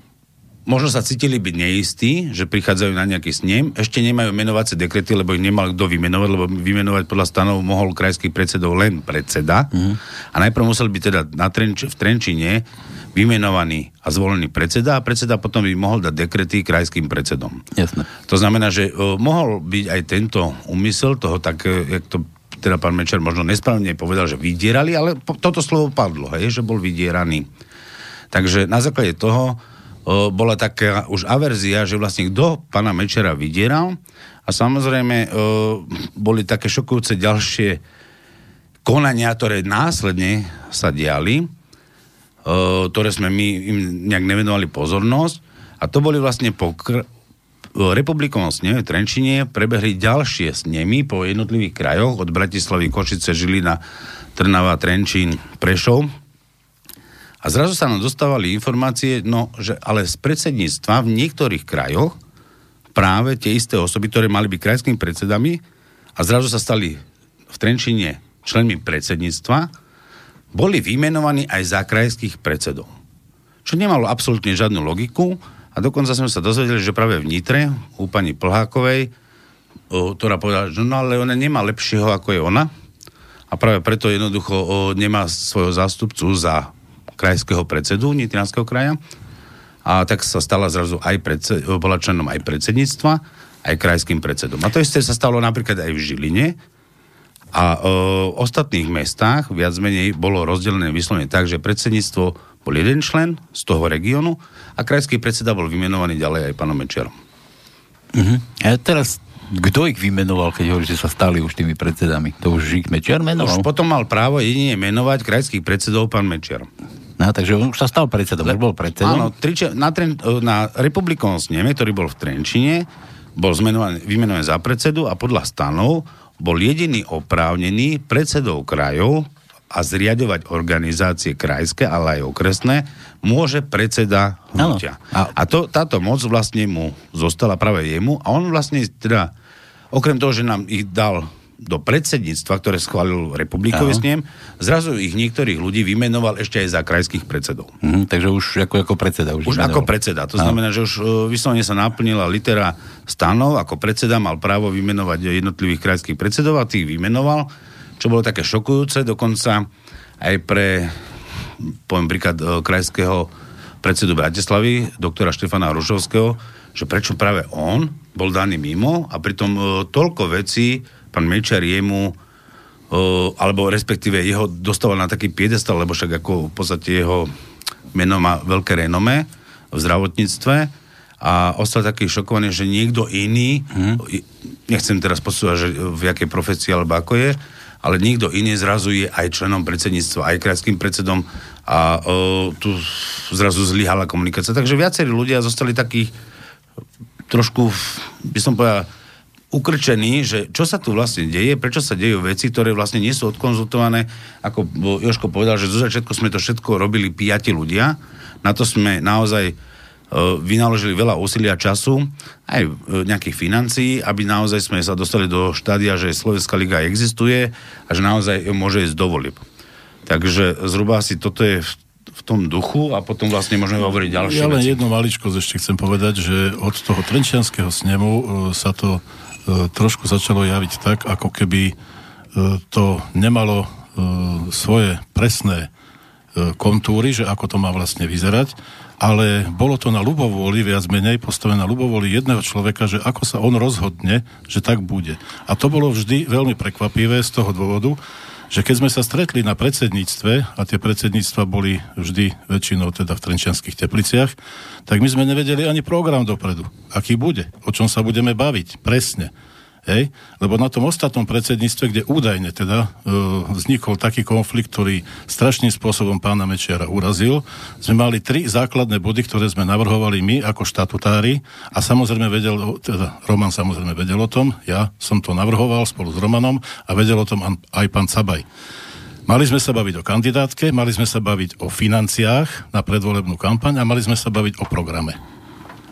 [SPEAKER 2] možno sa cítili byť neistí, že prichádzajú na nejaký snem, ešte nemajú menovacie dekrety, lebo ich nemal kto vymenovať, lebo vymenovať podľa stanov mohol krajský predsedov len predseda. Mm. A najprv musel byť teda na Trenč- v Trenčine vymenovaný a zvolený predseda a predseda potom by mohol dať dekrety krajským predsedom.
[SPEAKER 1] Jasne.
[SPEAKER 2] To znamená, že uh, mohol byť aj tento úmysel toho, tak, uh, jak to teda pán Mečer možno nesprávne povedal, že vydierali, ale toto slovo padlo, hej, že bol vydieraný. Takže na základe toho uh, bola taká už averzia, že vlastne kto pána Mečera vydieral a samozrejme uh, boli také šokujúce ďalšie konania, ktoré následne sa diali ktoré sme my im nejak nevenovali pozornosť. A to boli vlastne po sneme v Trenčine prebehli ďalšie snemy po jednotlivých krajoch od Bratislavy, Košice, Žilina, Trnava, Trenčín, Prešov. A zrazu sa nám dostávali informácie, no, že ale z predsedníctva v niektorých krajoch práve tie isté osoby, ktoré mali byť krajskými predsedami a zrazu sa stali v Trenčine členmi predsedníctva, boli vymenovaní aj za krajských predsedov. Čo nemalo absolútne žiadnu logiku a dokonca sme sa dozvedeli, že práve v Nitre u pani Plhákovej, o, ktorá povedala, že no ale ona nemá lepšieho ako je ona. A práve preto jednoducho o, nemá svojho zástupcu za krajského predsedu Nitrianského kraja. A tak sa stala zrazu aj predsed, bola členom aj predsedníctva, aj krajským predsedom. A to isté sa stalo napríklad aj v Žiline, a v ostatných mestách viac menej bolo rozdelené vyslovene tak, že predsedníctvo bol jeden člen z toho regiónu a krajský predseda bol vymenovaný ďalej aj pánom Mečerom.
[SPEAKER 1] Uh-huh. A teraz kto ich vymenoval, keď hovorí, že sa stali už tými predsedami? To už ich Mečiar menoval?
[SPEAKER 2] Už potom mal právo jedine menovať krajských predsedov pán Mečiar.
[SPEAKER 1] No, takže on už sa stal predsedom, Le, bol predsedom.
[SPEAKER 2] Áno, triče, na, tren, na republikovom sneme, ktorý bol v Trenčine, bol zmenovaný, vymenovaný za predsedu a podľa stanov bol jediný oprávnený predsedov krajov a zriadovať organizácie krajské, ale aj okresné, môže predseda hnutia. A, a to, táto moc vlastne mu zostala práve jemu a on vlastne teda, okrem toho, že nám ich dal do predsedníctva, ktoré schválil republikový snem, zrazu ich niektorých ľudí vymenoval ešte aj za krajských predsedov.
[SPEAKER 1] Mm, takže už ako, ako predseda.
[SPEAKER 2] Už, už ako predseda. To Aha. znamená, že už uh, vyslovene sa naplnila litera stanov, ako predseda mal právo vymenovať jednotlivých krajských predsedov a tých vymenoval, čo bolo také šokujúce, dokonca aj pre, poviem príklad, uh, krajského predsedu Bratislavy, doktora Štefana Rušovského, že prečo práve on bol daný mimo a pritom uh, toľko vecí pán Mečer jemu Uh, alebo respektíve jeho dostával na taký piedestal, lebo však ako v podstate jeho meno má veľké renome v zdravotníctve a ostal taký šokovaný, že niekto iný, hmm. nechcem teraz posúvať, že v jakej profesii alebo ako je, ale niekto iný zrazu je aj členom predsedníctva, aj krajským predsedom a o, tu zrazu zlyhala komunikácia. Takže viacerí ľudia zostali takí trošku, by som povedal, ukrčení, že čo sa tu vlastne deje, prečo sa dejú veci, ktoré vlastne nie sú odkonzultované. Ako Joško povedal, že zo začiatku sme to všetko robili piati ľudia. Na to sme naozaj vynaložili veľa úsilia času, aj nejakých financií, aby naozaj sme sa dostali do štádia, že Slovenská liga existuje a že naozaj môže ísť do volieb. Takže zhruba asi toto je v, tom duchu a potom vlastne môžeme hovoriť ďalšie
[SPEAKER 3] Ja len
[SPEAKER 2] veci.
[SPEAKER 3] jednu maličko ešte chcem povedať, že od toho Trenčianského snemu e, sa to trošku začalo javiť tak, ako keby to nemalo svoje presné kontúry, že ako to má vlastne vyzerať, ale bolo to na ľubovôli, viac menej postavené na ľubovôli jedného človeka, že ako sa on rozhodne, že tak bude. A to bolo vždy veľmi prekvapivé z toho dôvodu, že keď sme sa stretli na predsedníctve, a tie predsedníctva boli vždy väčšinou teda v Trenčianských tepliciach, tak my sme nevedeli ani program dopredu, aký bude, o čom sa budeme baviť, presne. Hej? Lebo na tom ostatnom predsedníctve, kde údajne teda e, vznikol taký konflikt, ktorý strašným spôsobom pána Mečiara urazil, sme mali tri základné body, ktoré sme navrhovali my ako štatutári a samozrejme vedel, teda Roman samozrejme vedel o tom, ja som to navrhoval spolu s Romanom a vedel o tom aj pán Cabaj. Mali sme sa baviť o kandidátke, mali sme sa baviť o financiách na predvolebnú kampaň a mali sme sa baviť o programe.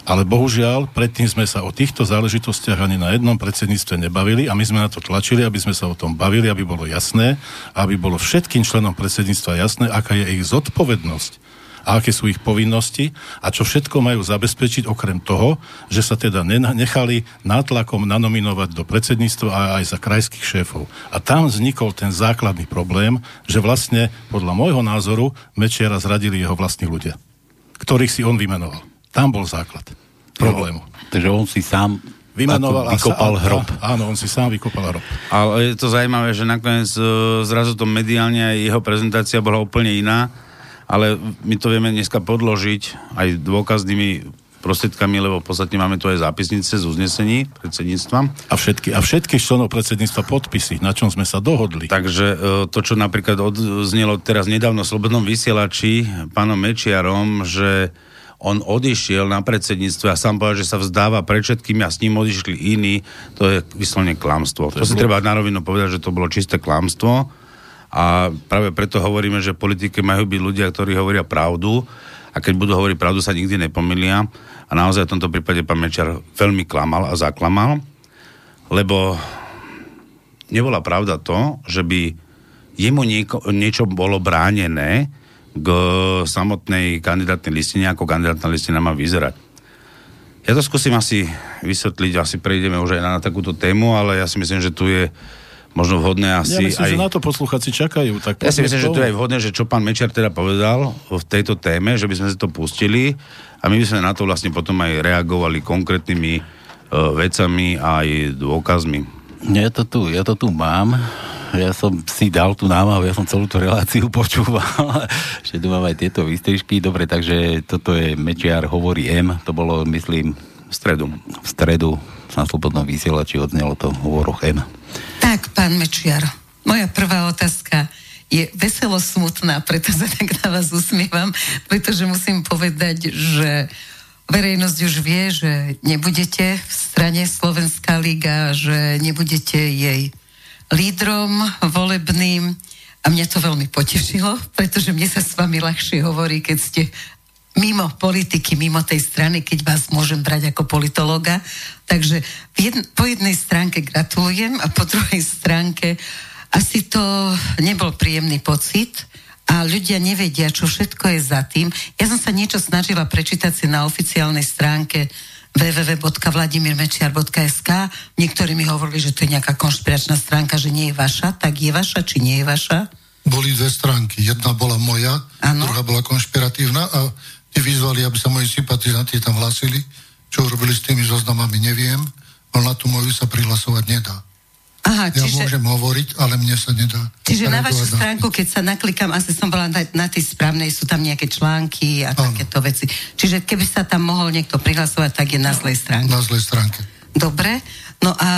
[SPEAKER 3] Ale bohužiaľ, predtým sme sa o týchto záležitostiach ani na jednom predsedníctve nebavili a my sme na to tlačili, aby sme sa o tom bavili, aby bolo jasné, aby bolo všetkým členom predsedníctva jasné, aká je ich zodpovednosť a aké sú ich povinnosti a čo všetko majú zabezpečiť okrem toho, že sa teda nechali nátlakom nanominovať do predsedníctva a aj za krajských šéfov. A tam vznikol ten základný problém, že vlastne podľa môjho názoru Mečiara zradili jeho vlastní ľudia, ktorých si on vymenoval. Tam bol základ problému.
[SPEAKER 1] Jo, takže on si sám
[SPEAKER 3] vymenoval
[SPEAKER 1] vykopal
[SPEAKER 3] a,
[SPEAKER 1] hrob.
[SPEAKER 3] A, áno, on si sám vykopal hrob.
[SPEAKER 2] Ale je to zaujímavé, že nakoniec uh, zrazu to mediálne aj jeho prezentácia bola úplne iná, ale my to vieme dneska podložiť aj dôkaznými prostriedkami, lebo v podstate máme tu aj zápisnice z uznesení predsedníctva.
[SPEAKER 3] A všetky, a všetky členov predsedníctva podpisy, na čom sme sa dohodli.
[SPEAKER 2] Takže uh, to, čo napríklad odznelo teraz nedávno v Slobodnom vysielači pánom Mečiarom, že on odišiel na predsedníctve a sám povedal, že sa vzdáva pred všetkými a s ním odišli iní, to je vyslovene klamstvo. To, to si bolo... treba na rovinu povedať, že to bolo čisté klamstvo. A práve preto hovoríme, že v politike majú byť ľudia, ktorí hovoria pravdu. A keď budú hovoriť pravdu, sa nikdy nepomilia. A naozaj v tomto prípade pán Mečar veľmi klamal a zaklamal, lebo nebola pravda to, že by jemu nieko, niečo bolo bránené, k samotnej kandidátnej listine, ako kandidátna listina má vyzerať. Ja to skúsim asi vysvetliť, asi prejdeme už aj na, na takúto tému, ale ja si myslím, že tu je možno vhodné asi
[SPEAKER 3] ja myslím,
[SPEAKER 2] aj...
[SPEAKER 3] že na to posluchaci čakajú. Tak
[SPEAKER 2] ja si myslím, že tu je vhodné, že čo pán Mečer teda povedal v tejto téme, že by sme si to pustili a my by sme na to vlastne potom aj reagovali konkrétnymi uh, vecami a aj dôkazmi.
[SPEAKER 1] Ja to tu, ja to tu mám ja som si dal tú námahu, ja som celú tú reláciu [LAUGHS] počúval, že tu mám aj tieto výstrižky. Dobre, takže toto je Mečiar hovorí M, to bolo, myslím,
[SPEAKER 2] v stredu.
[SPEAKER 1] V stredu na slobodnom vysielači odznelo to hovoroch M.
[SPEAKER 4] Tak, pán Mečiar, moja prvá otázka je veselo smutná, preto sa tak na vás usmievam, pretože musím povedať, že verejnosť už vie, že nebudete v strane Slovenská liga, že nebudete jej lídrom volebným a mňa to veľmi potešilo, pretože mne sa s vami ľahšie hovorí, keď ste mimo politiky, mimo tej strany, keď vás môžem brať ako politologa. Takže po jednej stránke gratulujem a po druhej stránke asi to nebol príjemný pocit a ľudia nevedia, čo všetko je za tým. Ja som sa niečo snažila prečítať si na oficiálnej stránke www.vladimirmečiar.sk Niektorí mi hovorili, že to je nejaká konšpiračná stránka, že nie je vaša. Tak je vaša, či nie je vaša?
[SPEAKER 5] Boli dve stránky. Jedna bola moja, ano. druhá bola konšpiratívna a tí vyzvali, aby sa moji sympatizanti tam hlasili. Čo urobili s tými zoznamami, neviem. Ale na tú moju sa prihlasovať nedá.
[SPEAKER 4] Aha,
[SPEAKER 5] ja čiže... môžem hovoriť, ale mne sa nedá.
[SPEAKER 4] Čiže na vašu stránku, keď sa naklikám, asi som bola na, na tej správnej, sú tam nejaké články a ano. takéto veci. Čiže keby sa tam mohol niekto prihlasovať, tak je na zlej stránke.
[SPEAKER 5] Na zlej stránke.
[SPEAKER 4] Dobre. No a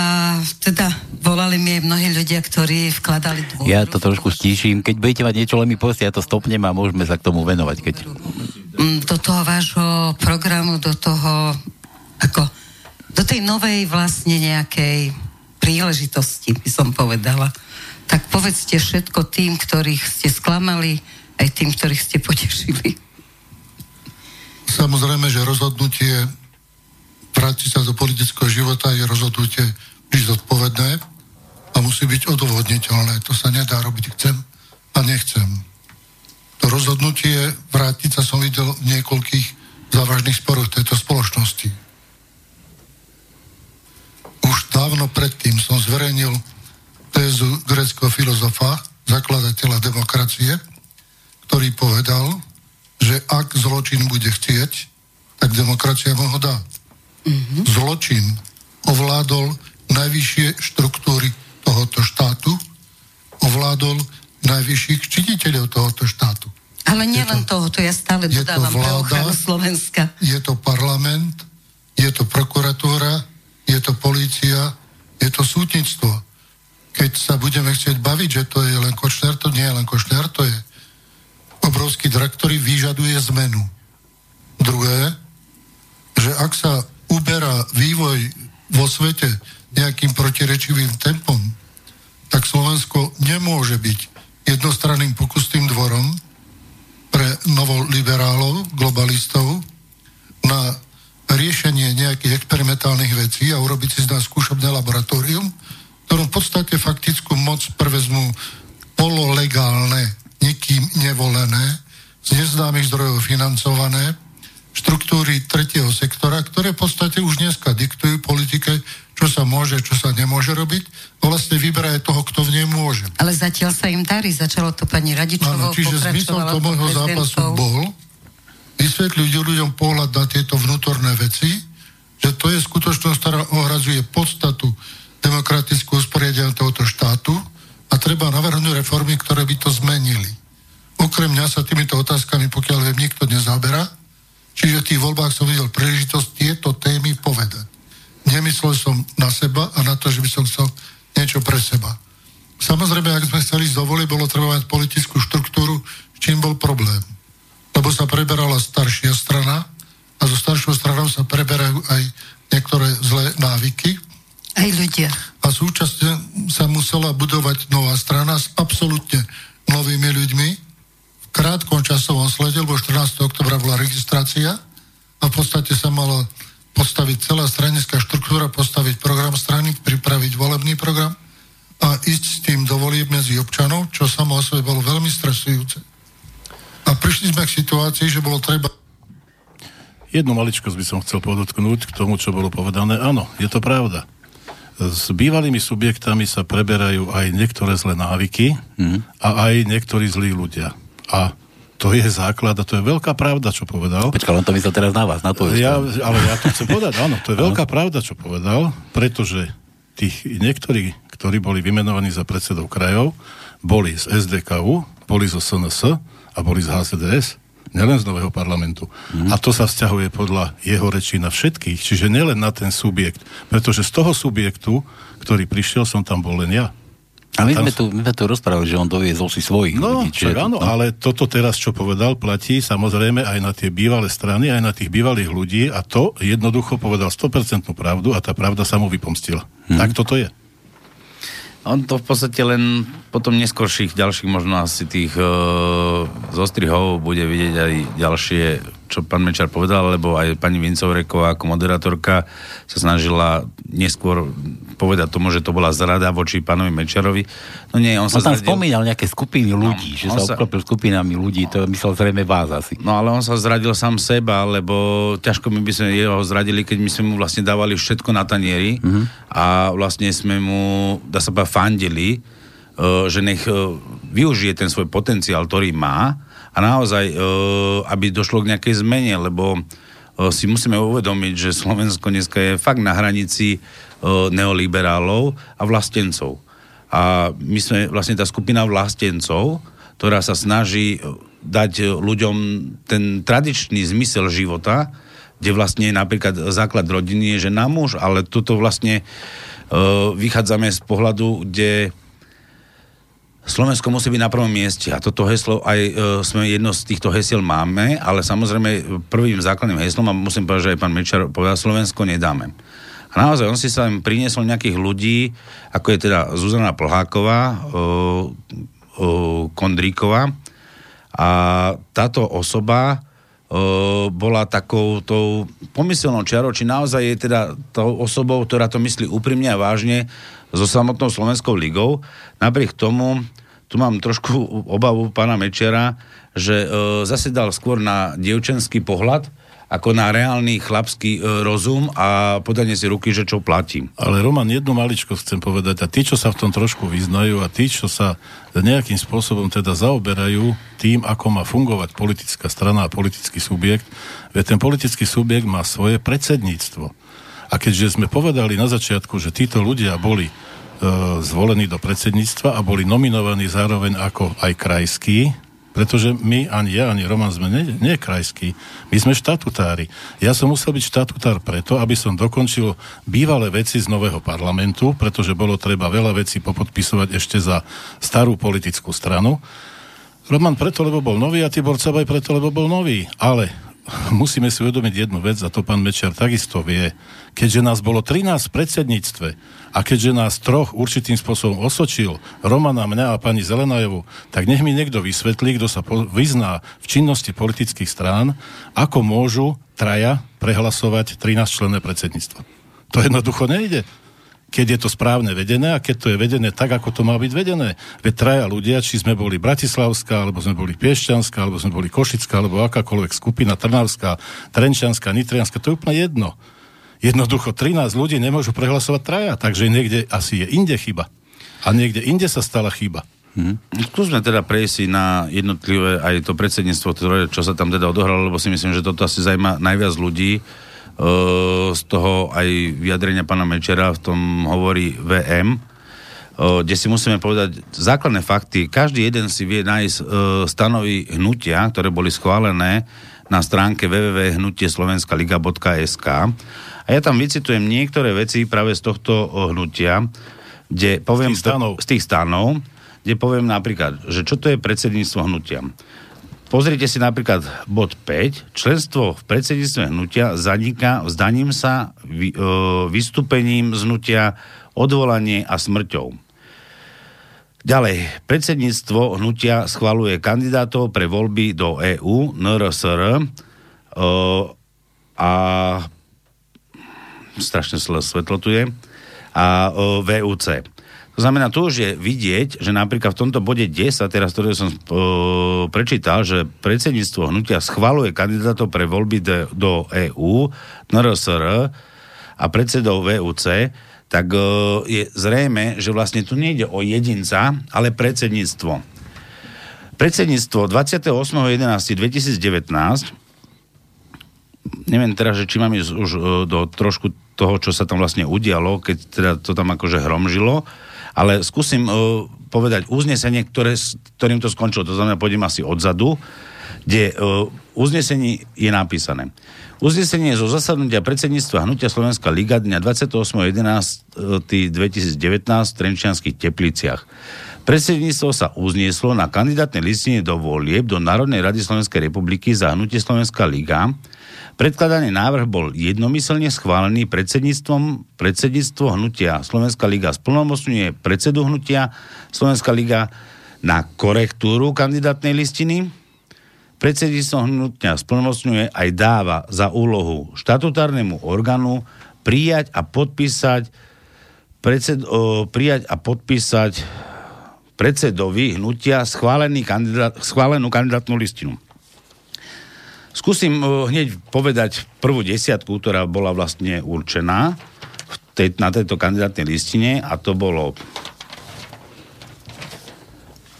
[SPEAKER 4] teda vo volali mi aj mnohí ľudia, ktorí vkladali dôveru.
[SPEAKER 1] Ja to trošku stíším. Keď budete mať niečo, len mi povedzte, ja to stopnem a môžeme sa k tomu venovať. Keď...
[SPEAKER 4] Mm, do toho vášho programu, do toho, ako, do tej novej vlastne nejakej príležitosti, by som povedala. Tak povedzte všetko tým, ktorých ste sklamali, aj tým, ktorých ste potešili.
[SPEAKER 5] Samozrejme, že rozhodnutie vrátiť sa do politického života je rozhodnutie vždy zodpovedné a musí byť odôvodniteľné. To sa nedá robiť chcem a nechcem. To rozhodnutie vrátiť sa som videl v niekoľkých závažných sporoch tejto spoločnosti. Už dávno predtým som zverejnil tézu greckého filozofa, zakladateľa demokracie, ktorý povedal, že ak zločin bude chcieť, tak demokracia mu ho dá. Mm-hmm. Zločin ovládol najvyššie štruktúry tohoto štátu, ovládol najvyšších činiteľov tohoto štátu.
[SPEAKER 4] Ale nielen to, tohoto, ja stále dodávam to vláda, pre Slovenska.
[SPEAKER 5] Je to parlament, je to prokuratúra, je to policia, je to súdnictvo. Keď sa budeme chcieť baviť, že to je len Kočner, to nie je len Kočner, to je obrovský drak, ktorý vyžaduje zmenu. Druhé, že ak sa uberá vývoj vo svete nejakým protirečivým tempom, tak Slovensko nemôže byť jednostranným pokusným dvorom pre novoliberálov, globalistov na riešenie nejakých experimentálnych vecí a urobiť si z nás skúšobné laboratórium, ktorom v podstate faktickú moc prevezmú pololegálne, nikým nevolené, z neznámych zdrojov financované štruktúry tretieho sektora, ktoré v podstate už dneska diktujú politike, čo sa môže, čo sa nemôže robiť a vlastne vyberajú toho, kto v nej môže.
[SPEAKER 4] Ale zatiaľ sa im darí, začalo to pani Radičovou,
[SPEAKER 5] Áno, čiže zmysel to môjho zápasu bol vysvetliť ľuďom pohľad na tieto vnútorné veci, že to je skutočnosť, ktorá ohrazuje podstatu demokratickú usporiadania tohoto štátu a treba navrhnúť reformy, ktoré by to zmenili. Okrem mňa sa týmito otázkami, pokiaľ viem, nikto nezaberá, Čiže v tých voľbách som videl príležitosť tieto témy povedať. Nemyslel som na seba a na to, že by som chcel niečo pre seba. Samozrejme, ak sme chceli ísť do voli, bolo treba mať politickú štruktúru, s čím bol problém. Lebo sa preberala staršia strana a so staršou stranou sa preberajú aj niektoré zlé návyky.
[SPEAKER 4] Aj ľudia.
[SPEAKER 5] A súčasne sa musela budovať nová strana s absolútne novými ľuďmi, krátkom časovom slede, lebo 14. oktobra bola registrácia a v podstate sa mala postaviť celá stranická štruktúra, postaviť program strany, pripraviť volebný program a ísť s tým do volieb medzi občanov, čo samo o sebe bolo veľmi stresujúce. A prišli sme k situácii, že bolo treba
[SPEAKER 3] Jednu maličkosť by som chcel podotknúť k tomu, čo bolo povedané. Áno, je to pravda. S bývalými subjektami sa preberajú aj niektoré zlé návyky mm. a aj niektorí zlí ľudia. A to je základ a to je veľká pravda, čo povedal.
[SPEAKER 1] Počkaj, len to myslel teraz na vás, na to.
[SPEAKER 3] Ja, ale ja to chcem povedať, áno, to je [LAUGHS] veľká pravda, čo povedal, pretože tých niektorí, ktorí boli vymenovaní za predsedov krajov, boli z SDKU, boli zo SNS a boli z HZDS, nielen z nového parlamentu. Mm. A to sa vzťahuje podľa jeho rečí na všetkých, čiže nielen na ten subjekt. Pretože z toho subjektu, ktorý prišiel, som tam bol len ja.
[SPEAKER 1] A my, sme tu, my sme tu rozprávali, že on doviezol si svojich
[SPEAKER 3] no, ľudí. Čiže, áno, no. ale toto teraz, čo povedal, platí samozrejme aj na tie bývalé strany, aj na tých bývalých ľudí a to jednoducho povedal 100% pravdu a tá pravda sa mu vypomstila. Hmm. Tak toto je.
[SPEAKER 2] On to v podstate len potom neskôrších ďalších možno asi tých e, zostrihov bude vidieť aj ďalšie čo pán Mečar povedal, lebo aj pani Vincovreková ako moderátorka sa snažila neskôr povedať tomu, že to bola zrada voči pánovi Mečarovi. No nie, on, on sa
[SPEAKER 1] tam zradil... spomínal nejaké skupiny no, ľudí, no, že sa, sa obklopil skupinami ľudí, to myslel zrejme vás asi.
[SPEAKER 2] No ale on sa zradil sám seba, lebo ťažko my by sme jeho zradili, keď my sme mu vlastne dávali všetko na tanieri mm-hmm. a vlastne sme mu, dá sa povedať, fandili, uh, že nech uh, využije ten svoj potenciál, ktorý má a naozaj, e, aby došlo k nejakej zmene, lebo e, si musíme uvedomiť, že Slovensko dneska je fakt na hranici e, neoliberálov a vlastencov. A my sme vlastne tá skupina vlastencov, ktorá sa snaží dať ľuďom ten tradičný zmysel života, kde vlastne napríklad základ rodiny je žena muž, ale toto vlastne vychádzame z pohľadu, kde Slovensko musí byť na prvom mieste a toto heslo aj e, sme jedno z týchto hesiel máme, ale samozrejme prvým základným heslom, a musím povedať, že aj pán Mečar povedal, Slovensko nedáme. A naozaj on si sa im priniesol nejakých ľudí, ako je teda Zuzana Plháková, e, e, Kondríková a táto osoba bola takou tou pomyselnou čiarou, či naozaj je teda tou osobou, ktorá to myslí úprimne a vážne so samotnou Slovenskou ligou. Napriek tomu, tu mám trošku obavu pána Mečera, že e, zasedal skôr na dievčenský pohľad, ako na reálny chlapský e, rozum a podanie si ruky, že čo platím.
[SPEAKER 3] Ale Roman, jednu maličko chcem povedať. A tí, čo sa v tom trošku vyznajú a tí, čo sa nejakým spôsobom teda zaoberajú tým, ako má fungovať politická strana a politický subjekt, veď ten politický subjekt má svoje predsedníctvo. A keďže sme povedali na začiatku, že títo ľudia boli e, zvolení do predsedníctva a boli nominovaní zároveň ako aj krajskí, pretože my, ani ja, ani Roman sme nie, nie krajskí. My sme štatutári. Ja som musel byť štatutár preto, aby som dokončil bývalé veci z nového parlamentu, pretože bolo treba veľa vecí popodpisovať ešte za starú politickú stranu. Roman preto, lebo bol nový a Tibor Cabaj preto, lebo bol nový. Ale [LAUGHS] musíme si uvedomiť jednu vec, a to pán Mečiar takisto vie. Keďže nás bolo 13 v predsedníctve, a keďže nás troch určitým spôsobom osočil, Romana, mňa a pani Zelenajevu, tak nech mi niekto vysvetlí, kto sa po- vyzná v činnosti politických strán, ako môžu traja prehlasovať 13 členné predsedníctvo. To jednoducho nejde keď je to správne vedené a keď to je vedené tak, ako to má byť vedené. Veď traja ľudia, či sme boli Bratislavská, alebo sme boli Piešťanská, alebo sme boli Košická, alebo akákoľvek skupina Trnavská, Trenčianská, Nitrianská, to je úplne jedno. Jednoducho 13 ľudí nemôžu prehlasovať traja, takže niekde asi je inde chyba. A niekde inde sa stala chyba.
[SPEAKER 2] Hmm. Skúsme teda prejsť na jednotlivé aj to predsedníctvo, ktoré, čo sa tam teda odohralo, lebo si myslím, že toto asi zaujíma najviac ľudí. E, z toho aj vyjadrenia pána Mečera v tom hovorí VM, e, kde si musíme povedať základné fakty. Každý jeden si vie nájsť e, stanovy hnutia, ktoré boli schválené na stránke www.hnutieslovenskaliga.sk a ja tam vycitujem niektoré veci práve z tohto hnutia, kde poviem...
[SPEAKER 3] Z tých stanov.
[SPEAKER 2] Z tých stanov, kde poviem napríklad, že čo to je predsedníctvo hnutia. Pozrite si napríklad bod 5. Členstvo v predsedníctve hnutia zaniká vzdaním sa, vy, e, vystúpením z hnutia, odvolanie a smrťou. Ďalej, predsedníctvo hnutia schvaluje kandidátov pre voľby do EÚ, NRSR e, a strašne svetlo tu je, a o, VUC. To znamená, tu už je vidieť, že napríklad v tomto bode 10, teraz ktoré som o, prečítal, že predsedníctvo hnutia schvaluje kandidátov pre voľby de, do EÚ, NRSR a predsedov VUC, tak o, je zrejme, že vlastne tu nejde o jedinca, ale predsedníctvo. Predsedníctvo 28.11.2019 neviem teraz, či mám ísť už e, do trošku toho, čo sa tam vlastne udialo, keď teda to tam akože hromžilo, ale skúsim uh, povedať uznesenie, ktoré, ktorým to skončilo. To znamená, pôjdem asi odzadu, kde uh, uznesení je napísané. Uznesenie zo zasadnutia predsedníctva Hnutia Slovenská liga dňa 28.11.2019 v Trenčianských tepliciach. Predsedníctvo sa uznieslo na kandidátnej listine do volieb do Národnej rady Slovenskej republiky za Hnutie Slovenská liga Predkladaný návrh bol jednomyselne schválený predsedníctvom predsedníctvo hnutia Slovenská liga splnomocňuje predsedu hnutia Slovenská liga na korektúru kandidátnej listiny. Predsedníctvo hnutia splnomocňuje aj dáva za úlohu štatutárnemu orgánu prijať a podpísať predsed, o, prijať a podpísať predsedovi hnutia schválený kandidát, schválenú kandidátnu listinu. Skúsim uh, hneď povedať prvú desiatku, ktorá bola vlastne určená v tej, na tejto kandidátnej listine a to bolo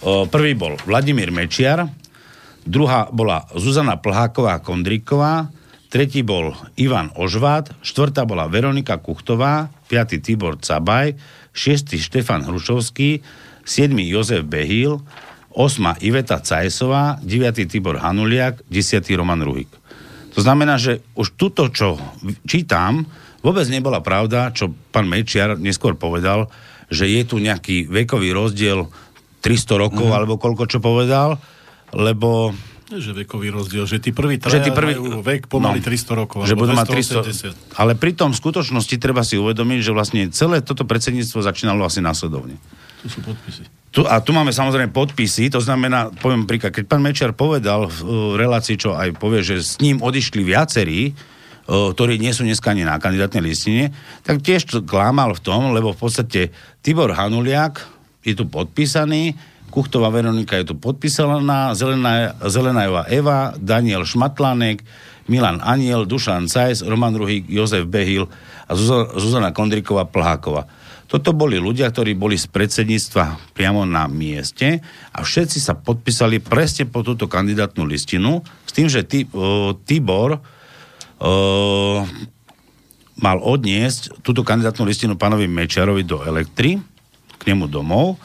[SPEAKER 2] uh, prvý bol Vladimír Mečiar, druhá bola Zuzana Plháková Kondríková, tretí bol Ivan Ožvát, štvrtá bola Veronika Kuchtová, piatý Tibor Cabaj, šiestý Štefan Hrušovský, siedmy Jozef Behil, 8. Iveta Cajsová, 9. Tibor Hanuliak, 10. Roman Ruhik. To znamená, že už tuto, čo čítam, vôbec nebola pravda, čo pán Mečiar neskôr povedal, že je tu nejaký vekový rozdiel 300 rokov, mm. alebo koľko čo povedal, lebo
[SPEAKER 3] že vekový rozdiel, že tí prví traja že tí prvý, majú vek pomaly no, 300 rokov.
[SPEAKER 2] Že budú mať 300, ale pri tom skutočnosti treba si uvedomiť, že vlastne celé toto predsedníctvo začínalo asi následovne.
[SPEAKER 3] Tu sú podpisy.
[SPEAKER 2] Tu, a tu máme samozrejme podpisy, to znamená, poviem príklad, keď pán Mečer povedal v uh, relácii, čo aj povie, že s ním odišli viacerí, uh, ktorí nie sú dneska ani na kandidátnej listine, tak tiež to klámal v tom, lebo v podstate Tibor Hanuliak je tu podpísaný, Kuchtová Veronika je tu podpísaná, Zelená, Zelenajová Eva, Daniel Šmatlanek, Milan Aniel, Dušan Cajs, Roman Ruhík, Jozef Behil a Zuzana Kondriková Plháková. Toto boli ľudia, ktorí boli z predsedníctva priamo na mieste a všetci sa podpísali presne po túto kandidátnu listinu s tým, že Tibor mal odniesť túto kandidátnu listinu pánovi Mečarovi do Elektry, k nemu domov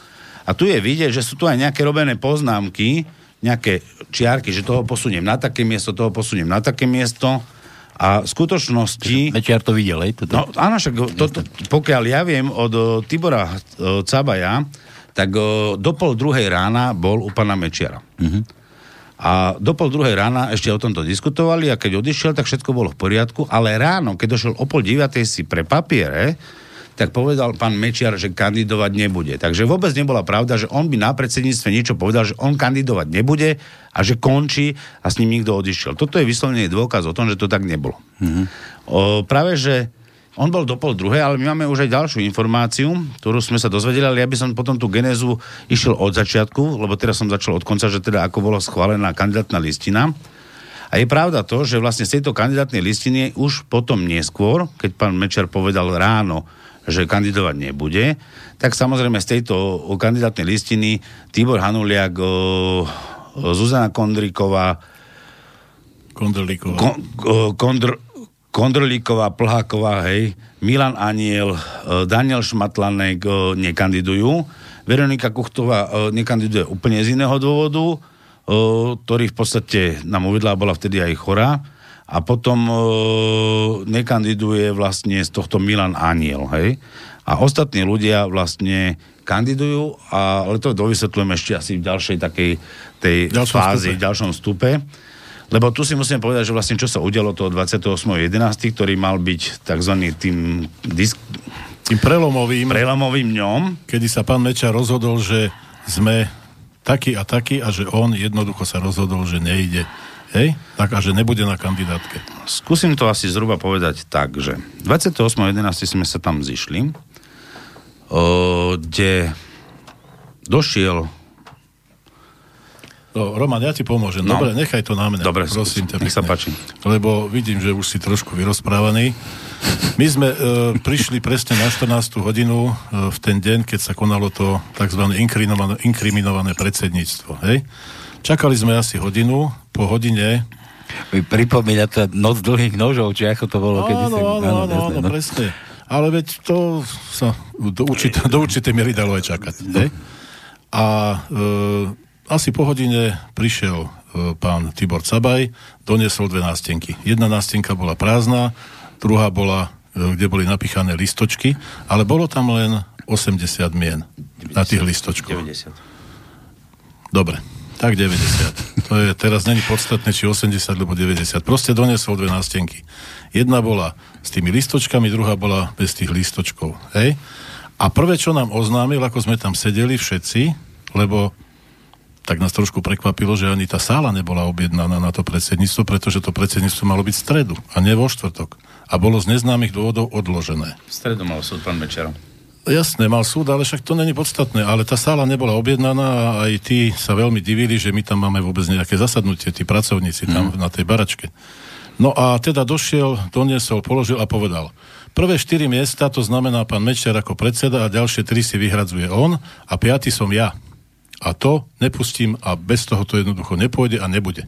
[SPEAKER 2] a tu je vidieť, že sú tu aj nejaké robené poznámky, nejaké čiarky, že toho posuniem na také miesto, toho posuniem na také miesto. A v skutočnosti...
[SPEAKER 1] Mečiar to videl? Toto?
[SPEAKER 2] No áno, však to, to, pokiaľ ja viem od o, Tibora o, Cabaja, tak o, do pol druhej rána bol u pána Mečiara. Uh-huh. A do pol druhej rána ešte o tomto diskutovali a keď odišiel, tak všetko bolo v poriadku, ale ráno, keď došiel o pol deviatej si pre papiere, tak povedal pán Mečiar, že kandidovať nebude. Takže vôbec nebola pravda, že on by na predsedníctve niečo povedal, že on kandidovať nebude a že končí a s ním nikto odišiel. Toto je vyslovene dôkaz o tom, že to tak nebolo. Mm-hmm. O, práve, že on bol do pol druhej, ale my máme už aj ďalšiu informáciu, ktorú sme sa dozvedeli, ale ja by som potom tú genézu išiel od začiatku, lebo teraz som začal od konca, že teda ako bola schválená kandidátna listina. A je pravda to, že vlastne z tejto kandidátnej listiny už potom neskôr, keď pán Mečer povedal ráno, že kandidovať nebude, tak samozrejme z tejto kandidátnej listiny Tibor Hanuliak, Zuzana Kondriková,
[SPEAKER 3] Kondrlíková,
[SPEAKER 2] kon, kondr, Kondrlíková, Plháková, hej, Milan Aniel, Daniel Šmatlanek nekandidujú. Veronika Kuchtová nekandiduje úplne z iného dôvodu, ktorý v podstate nám uvedla, bola vtedy aj chorá a potom e, nekandiduje vlastne z tohto Milan Aniel, hej? A ostatní ľudia vlastne kandidujú, a, ale to dovysvetľujem ešte asi v ďalšej takej tej ďalšom fázi, stupe. v ďalšom stupe. Lebo tu si musím povedať, že vlastne čo sa udialo toho 28.11., ktorý mal byť tzv. tým disk...
[SPEAKER 3] Tým prelomovým,
[SPEAKER 2] prelomovým dňom.
[SPEAKER 3] Kedy sa pán Meča rozhodol, že sme taký a taký a že on jednoducho sa rozhodol, že nejde Hej? Tak a že nebude na kandidátke.
[SPEAKER 2] Skúsim to asi zhruba povedať tak, že 28.11. sme sa tam zišli, o, kde došiel
[SPEAKER 3] No, Roman, ja ti pomôžem. No. Dobre, nechaj to na mňa.
[SPEAKER 2] Dobre, prosím ťa. Nech sa páči.
[SPEAKER 3] Lebo vidím, že už si trošku vyrozprávaný. My sme e, prišli presne na 14. hodinu e, v ten deň, keď sa konalo to tzv. inkriminované, inkriminované predsedníctvo. Hej? Čakali sme asi hodinu, po hodine
[SPEAKER 1] mi pripomína to noc dlhých nožov, či ako to bolo,
[SPEAKER 3] áno, áno, áno, áno, áno, no. presne. Ale veď to sa do, určite, do určitej miery dalo aj čakať. Ne? A e, asi po hodine prišiel e, pán Tibor Cabaj, doniesol dve nástenky. Jedna nástenka bola prázdna, druhá bola, e, kde boli napichané listočky, ale bolo tam len 80 mien 90, na tých listočkoch.
[SPEAKER 2] 90.
[SPEAKER 3] Dobre. Tak 90. To je teraz není podstatné, či 80 alebo 90. Proste donesol dve nástenky. Jedna bola s tými listočkami, druhá bola bez tých listočkov. Hej? A prvé, čo nám oznámil, ako sme tam sedeli všetci, lebo tak nás trošku prekvapilo, že ani tá sála nebola objednaná na to predsedníctvo, pretože to predsedníctvo malo byť v stredu a nie vo štvrtok. A bolo z neznámych dôvodov odložené.
[SPEAKER 2] V stredu mal súd pán Mečero.
[SPEAKER 3] Jasné, mal súd, ale však to není podstatné. Ale tá sála nebola objednaná a aj tí sa veľmi divili, že my tam máme vôbec nejaké zasadnutie, tí pracovníci tam mm. na tej baračke. No a teda došiel, doniesol, položil a povedal. Prvé štyri miesta, to znamená pán Mečer ako predseda a ďalšie tri si vyhradzuje on a piaty som ja. A to nepustím a bez toho to jednoducho nepôjde a nebude.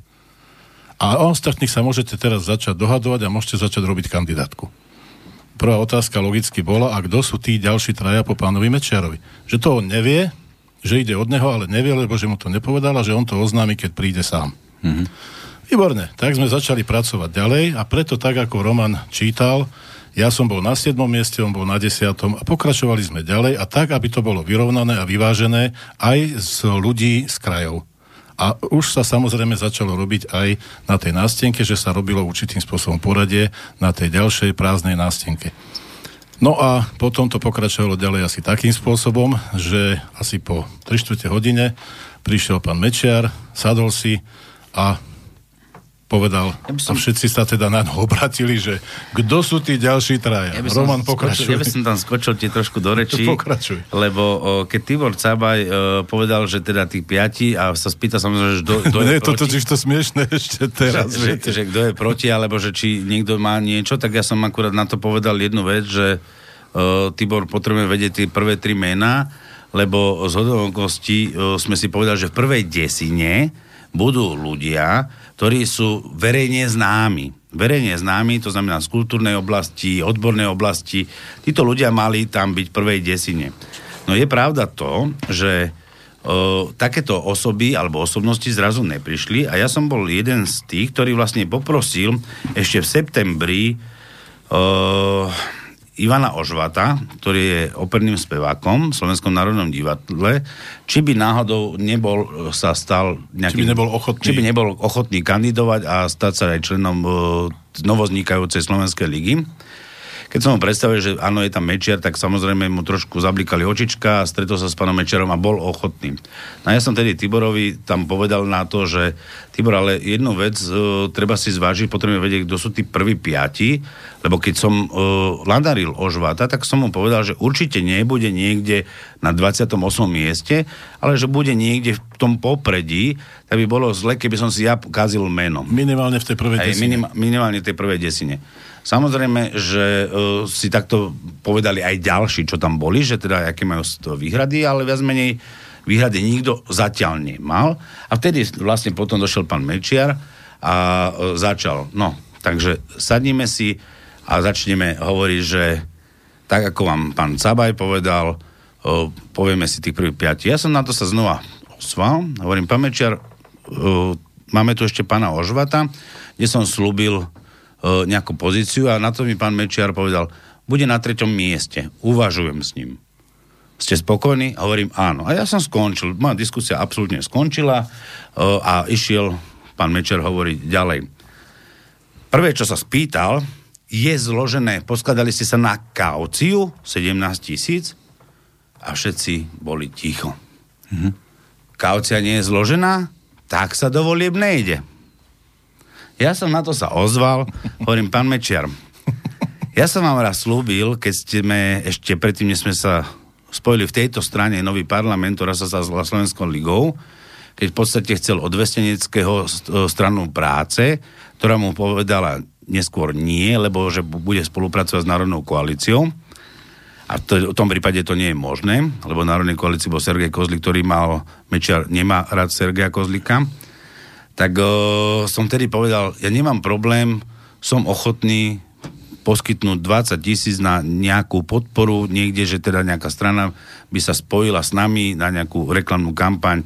[SPEAKER 3] A o ostatných sa môžete teraz začať dohadovať a môžete začať robiť kandidátku prvá otázka logicky bola, a kto sú tí ďalší traja po pánovi Mečiarovi. Že to on nevie, že ide od neho, ale nevie, lebo že mu to nepovedal a že on to oznámi, keď príde sám. Mm-hmm. Výborne, tak sme začali pracovať ďalej a preto tak, ako Roman čítal, Ja som bol na 7. mieste, on bol na 10. a pokračovali sme ďalej a tak, aby to bolo vyrovnané a vyvážené aj z ľudí z krajov. A už sa samozrejme začalo robiť aj na tej nástenke, že sa robilo určitým spôsobom poradie na tej ďalšej prázdnej nástenke. No a potom to pokračovalo ďalej asi takým spôsobom, že asi po 3 čtvrte hodine prišiel pán Mečiar, sadol si a povedal, ja som... a všetci sa teda na ňo obratili, že kto sú tí ďalší traja? Ja Roman, pokračuj.
[SPEAKER 2] Ja by som tam skočil ti trošku do rečí,
[SPEAKER 3] pokračuj.
[SPEAKER 2] lebo o, keď Tibor Cabaj o, povedal, že teda tí piati a sa spýta samozrejme, že kto,
[SPEAKER 3] je [LAUGHS] to totiž to smiešné ešte teraz.
[SPEAKER 2] Že, že, že kto je proti, alebo že či niekto má niečo, tak ja som akurát na to povedal jednu vec, že o, Tibor potrebuje vedieť tie prvé tri mená, lebo z hodovokosti sme si povedali, že v prvej desine budú ľudia, ktorí sú verejne známi. Verejne známi, to znamená z kultúrnej oblasti, odbornej oblasti. Títo ľudia mali tam byť v prvej desine. No je pravda to, že o, takéto osoby alebo osobnosti zrazu neprišli a ja som bol jeden z tých, ktorý vlastne poprosil ešte v septembri o, Ivana Ožvata, ktorý je operným spevákom v Slovenskom národnom divadle, či by náhodou nebol sa stal
[SPEAKER 3] nejakým... Či by nebol ochotný.
[SPEAKER 2] Či by nebol ochotný kandidovať a stať sa aj členom uh, novoznikajúcej Slovenskej ligy. Keď som mu predstavil, že áno, je tam Mečiar, tak samozrejme mu trošku zablikali očička a stretol sa s pánom Mečiarom a bol ochotný. No ja som tedy Tiborovi tam povedal na to, že Tibor, ale jednu vec uh, treba si zvážiť, potrebujeme vedieť, kto sú tí prví piati, lebo keď som uh, ladaril Ožvata, tak som mu povedal, že určite nebude niekde na 28. mieste, ale že bude niekde v tom popredí, tak by bolo zle, keby som si ja kazil meno.
[SPEAKER 3] Minimálne v tej prvej desine. Minim,
[SPEAKER 2] minimálne v tej prvej desine. Samozrejme, že uh, si takto povedali aj ďalší, čo tam boli, že teda aké majú výhrady, ale viac menej výhrady nikto zatiaľ nemal. A vtedy vlastne potom došiel pán Mečiar a uh, začal. No, takže sadníme si a začneme hovoriť, že tak ako vám pán Cabaj povedal, uh, povieme si tých prvých piati. Ja som na to sa znova osval, hovorím, pán Mečiar, uh, máme tu ešte pána Ožvata, kde som slúbil E, nejakú pozíciu a na to mi pán Mečiar povedal, bude na treťom mieste, uvažujem s ním. Ste spokojní? A hovorím áno. A ja som skončil, moja diskusia absolútne skončila e, a išiel pán Mečer hovoriť ďalej. Prvé, čo sa spýtal, je zložené, poskladali ste sa na kauciu 17 tisíc a všetci boli ticho. Mhm. Kaucia nie je zložená, tak sa do volieb nejde. Ja som na to sa ozval, hovorím, pán Mečiar, ja som vám raz slúbil, keď sme ešte predtým, než sme sa spojili v tejto strane nový parlament, ktorá sa zazvala Slovenskou ligou, keď v podstate chcel od Vesteneckého stranu práce, ktorá mu povedala neskôr nie, lebo že bude spolupracovať s Národnou koalíciou. A to, v tom prípade to nie je možné, lebo v Národnej koalícii bol Sergej Kozlik, ktorý mal, Mečiar nemá rád Sergeja Kozlika tak uh, som tedy povedal, ja nemám problém, som ochotný poskytnúť 20 tisíc na nejakú podporu niekde, že teda nejaká strana by sa spojila s nami na nejakú reklamnú kampaň.